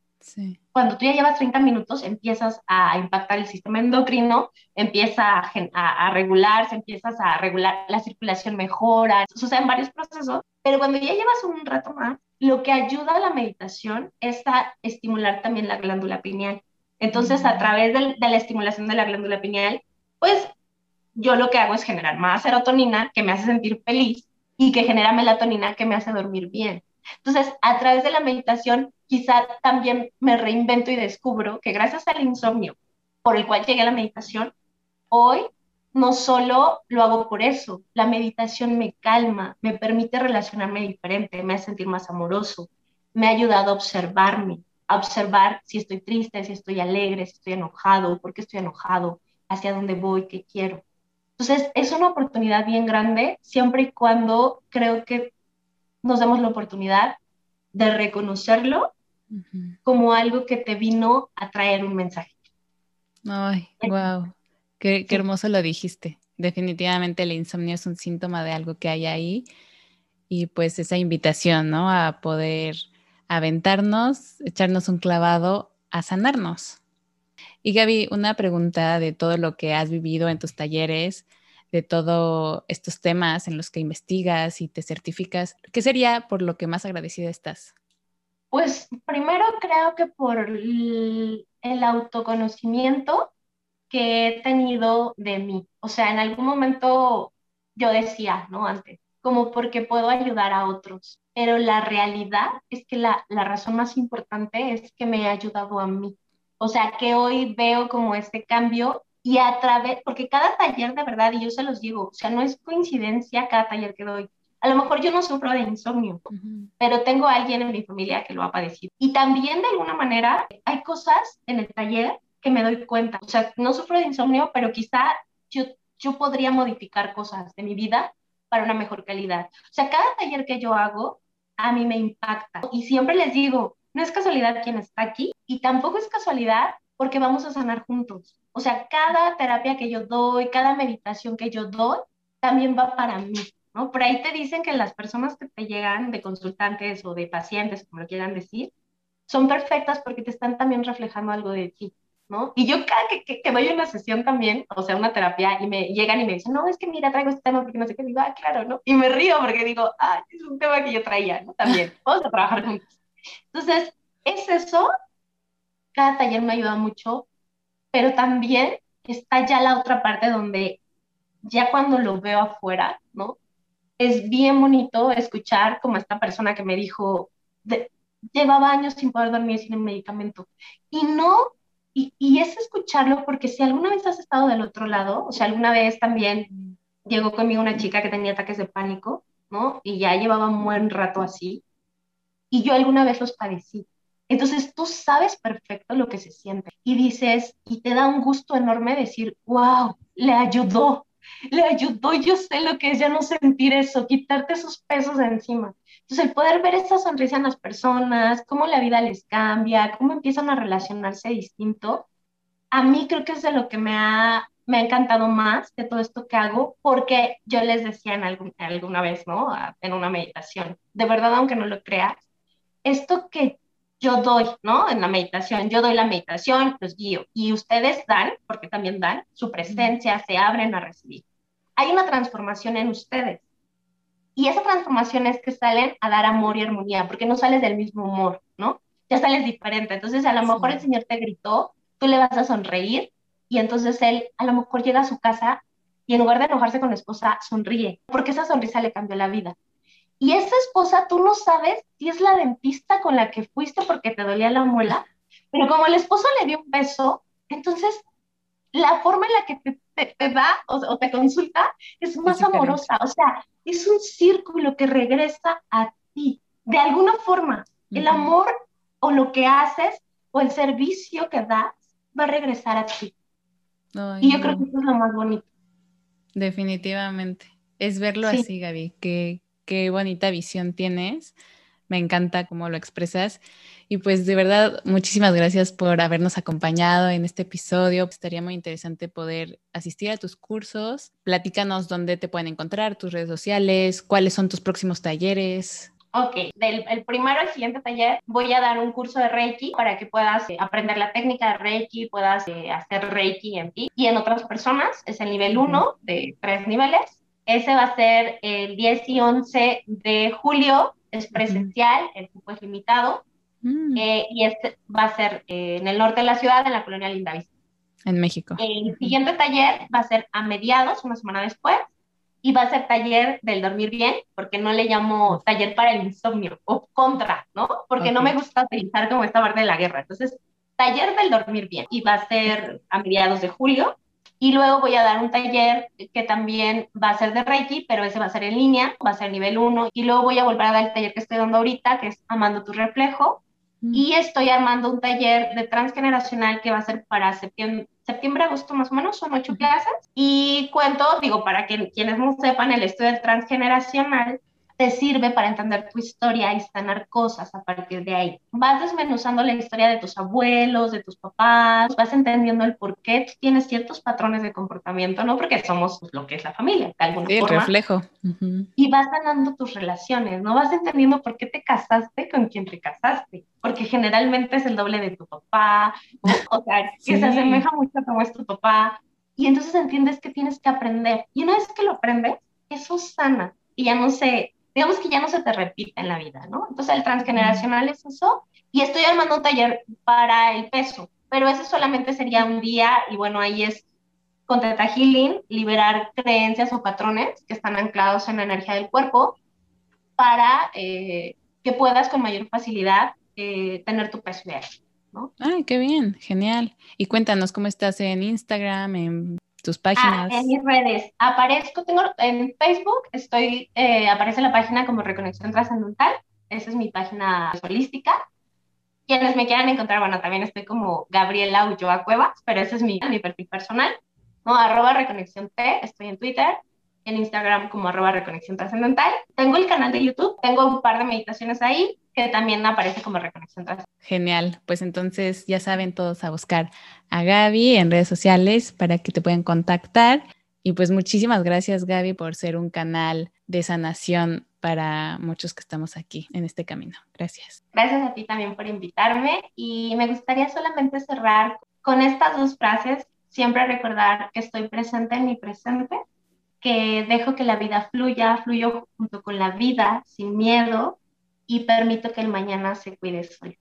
cuando tú ya llevas 30 minutos, empiezas a impactar el sistema endocrino, empieza a, a, regularse, empiezas a regular, la circulación mejora, suceden varios procesos, pero cuando ya llevas un rato más, lo que ayuda a la meditación es a estimular también la glándula pineal. Entonces, a través de, de la estimulación de la glándula pineal, pues yo lo que hago es generar más serotonina que me hace sentir feliz y que genera melatonina que me hace dormir bien. Entonces, a través de la meditación, quizá también me reinvento y descubro que gracias al insomnio por el cual llegué a la meditación, hoy no solo lo hago por eso, la meditación me calma, me permite relacionarme diferente, me hace sentir más amoroso, me ha ayudado a observarme, a observar si estoy triste, si estoy alegre, si estoy enojado, por qué estoy enojado, hacia dónde voy, qué quiero. Entonces, es una oportunidad bien grande, siempre y cuando creo que nos demos la oportunidad de reconocerlo como algo que te vino a traer un mensaje. Ay, wow, qué, qué hermoso lo dijiste. Definitivamente el insomnio es un síntoma de algo que hay ahí y pues esa invitación, ¿no? A poder aventarnos, echarnos un clavado, a sanarnos. Y Gaby, una pregunta de todo lo que has vivido en tus talleres, de todos estos temas en los que investigas y te certificas, ¿qué sería por lo que más agradecida estás? Pues primero creo que por el, autoconocimiento que he tenido de mí. O sea, en algún momento yo decía, ¿no? Antes, como porque puedo ayudar a otros. Pero la realidad es que la, la razón más importante es que me ha ayudado a mí. O sea, que hoy veo como este cambio y a través, porque cada taller de verdad, y yo se los digo, o sea, no es coincidencia cada taller que doy. A lo mejor yo no sufro de insomnio, pero tengo a alguien en mi familia que lo ha padecido. Y también de alguna manera hay cosas en el taller que me doy cuenta. O sea, no sufro de insomnio, pero quizá yo, yo podría modificar cosas de mi vida para una mejor calidad. O sea, cada taller que yo hago a mí me impacta. Y siempre les digo, no es casualidad quien está aquí y tampoco es casualidad porque vamos a sanar juntos. O sea, cada terapia que yo doy, cada meditación que yo doy, también va para mí, ¿no? Por ahí te dicen que las personas que te llegan de consultantes o de pacientes, como lo quieran decir, son perfectas porque te están también reflejando algo de ti, ¿no? Y yo cada que, que, doy una sesión también, o sea, una terapia, y me llegan y me dicen, no, es que mira, traigo este tema porque no sé qué, digo, ah, claro, ¿no? Y me río porque digo, ah, es un tema que yo traía, ¿no? También, vamos a trabajar juntos. Entonces, es eso, cada taller me ayuda mucho pero también está ya la otra parte donde ya cuando lo veo afuera, ¿no? Es bien bonito escuchar como esta persona que me dijo, llevaba años sin poder dormir sin el medicamento. Y no, y, y es escucharlo porque si alguna vez has estado del otro lado, o sea, alguna vez también llegó conmigo una chica que tenía ataques de pánico, ¿no? Y ya llevaba un buen rato así. Y yo alguna vez los padecí. Entonces tú sabes perfecto lo que se siente y dices, y te da un gusto enorme decir, wow, le ayudó, le ayudó, yo sé lo que es ya no sentir eso, quitarte esos pesos de encima. Entonces el poder ver esa sonrisa en las personas, cómo la vida les cambia, cómo empiezan a relacionarse distinto, a mí creo que es de lo que me ha, me ha encantado más de todo esto que hago, porque yo les decía en alguna vez, ¿no? En una meditación, de verdad, aunque no lo creas, esto que yo doy, ¿no? En la meditación, yo doy la meditación, los guío. Y ustedes dan, porque también dan, su presencia, se abren a recibir. Hay una transformación en ustedes. Y esa transformación es que salen a dar amor y armonía, porque no sales del mismo humor, ¿no? Ya sales diferente. Entonces, a lo mejor el Señor te gritó, tú le vas a sonreír, y entonces él a lo mejor llega a su casa y en lugar de enojarse con la esposa, sonríe, porque esa sonrisa le cambió la vida. Y esa esposa, tú no sabes si es la dentista con la que fuiste porque te dolía la muela, pero como el esposo le dio un beso, entonces la forma en la que te, da o, te consulta es más amorosa. O sea, es un círculo que regresa a ti. De alguna forma, el amor o lo que haces o el servicio que das va a regresar a ti. y yo creo que eso es lo más bonito. Definitivamente. Es verlo así, Gaby, que, qué bonita visión tienes. Me encanta cómo lo expresas. Y pues de verdad, muchísimas gracias por habernos acompañado en este episodio. Estaría muy interesante poder asistir a tus cursos. Platícanos dónde te pueden encontrar, tus redes sociales, cuáles son tus próximos talleres. Ok, del el primero al siguiente taller voy a dar un curso de Reiki para que puedas eh, aprender la técnica de Reiki, puedas eh, hacer Reiki en ti y en otras personas. Es el nivel 1 de tres niveles. Ese va a ser el 10 y 11 de julio, es presencial, el cupo es limitado, mm. eh, y este va a ser eh, en el norte de la ciudad, en la colonia Lindavista. En México. El siguiente taller va a ser a mediados, una semana después, y va a ser taller del dormir bien, porque no le llamo taller para el insomnio, o contra, ¿no? Porque no me gusta utilizar como esta parte de la guerra. Entonces, taller del dormir bien, y va a ser a mediados de julio, y luego voy a dar un taller que también va a ser de Reiki, pero ese va a ser en línea, va a ser nivel 1. Y luego voy a volver a dar el taller que estoy dando ahorita, que es Amando tu reflejo. Mm. Y estoy armando un taller de transgeneracional que va a ser para septiembre, septiembre, agosto más o menos, son ocho clases. Y cuento, digo, para que quienes no sepan, el estudio transgeneracional te sirve para entender tu historia y sanar cosas a partir de ahí. Vas desmenuzando la historia de tus abuelos, de tus papás, vas entendiendo el por qué tienes ciertos patrones de comportamiento, ¿no? Porque somos pues, lo que es la familia, de alguna sí, reflejo. Y vas sanando tus relaciones, ¿no? Vas entendiendo por qué te casaste con quien te casaste, porque generalmente es el doble de tu papá, o, sea, que se asemeja mucho a cómo es tu papá. Y entonces entiendes que tienes que aprender. Y una vez que lo aprendes, eso sana. Y ya no sé, digamos que ya no se te repite en la vida, ¿no? Entonces el transgeneracional es eso. Y estoy armando un taller para el peso, pero ese solamente sería un día y bueno, ahí es con Teta Healing, liberar creencias o patrones que están anclados en la energía del cuerpo para eh, que puedas con mayor facilidad eh, tener tu peso ideal. ¿no? Ay, qué bien, genial. Y cuéntanos cómo estás en Instagram, en tus ah, páginas. en mis redes. Aparezco, tengo en Facebook, estoy, eh, aparece la página como Reconexión Trascendental. Esa es mi página holística. Quienes me quieran encontrar, bueno, también estoy como Gabriela Ulloa Cuevas, pero ese es mi, mi perfil personal. ¿no? Arroba Reconexión T, estoy en Twitter, en Instagram como arroba Reconexión Trascendental. Tengo el canal de YouTube, tengo un par de meditaciones ahí que también aparece como Reconexión Trascendental. Genial, pues entonces ya saben todos a buscar a Gaby en redes sociales para que te puedan contactar. Y pues muchísimas gracias Gaby por ser un canal de sanación para muchos que estamos aquí en este camino. Gracias. Gracias a ti también por invitarme y me gustaría solamente cerrar con estas dos frases, siempre recordar que estoy presente en mi presente, que dejo que la vida fluya, fluyo junto con la vida sin miedo y permito que el mañana se cuide solo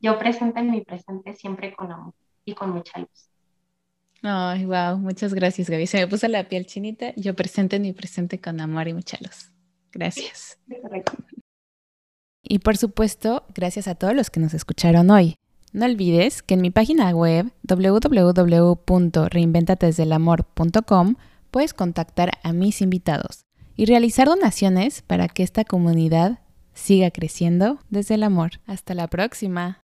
yo presente en mi presente siempre con amor y con mucha luz. Ay, wow, muchas gracias, Gaby. Se me puso la piel chinita. Yo presente en mi presente con amor y mucha luz. Gracias. Y por supuesto, gracias a todos los que nos escucharon hoy. No olvides que en mi página web www.reinventatesdelamor.com puedes contactar a mis invitados y realizar donaciones para que esta comunidad siga creciendo desde el amor. Hasta la próxima.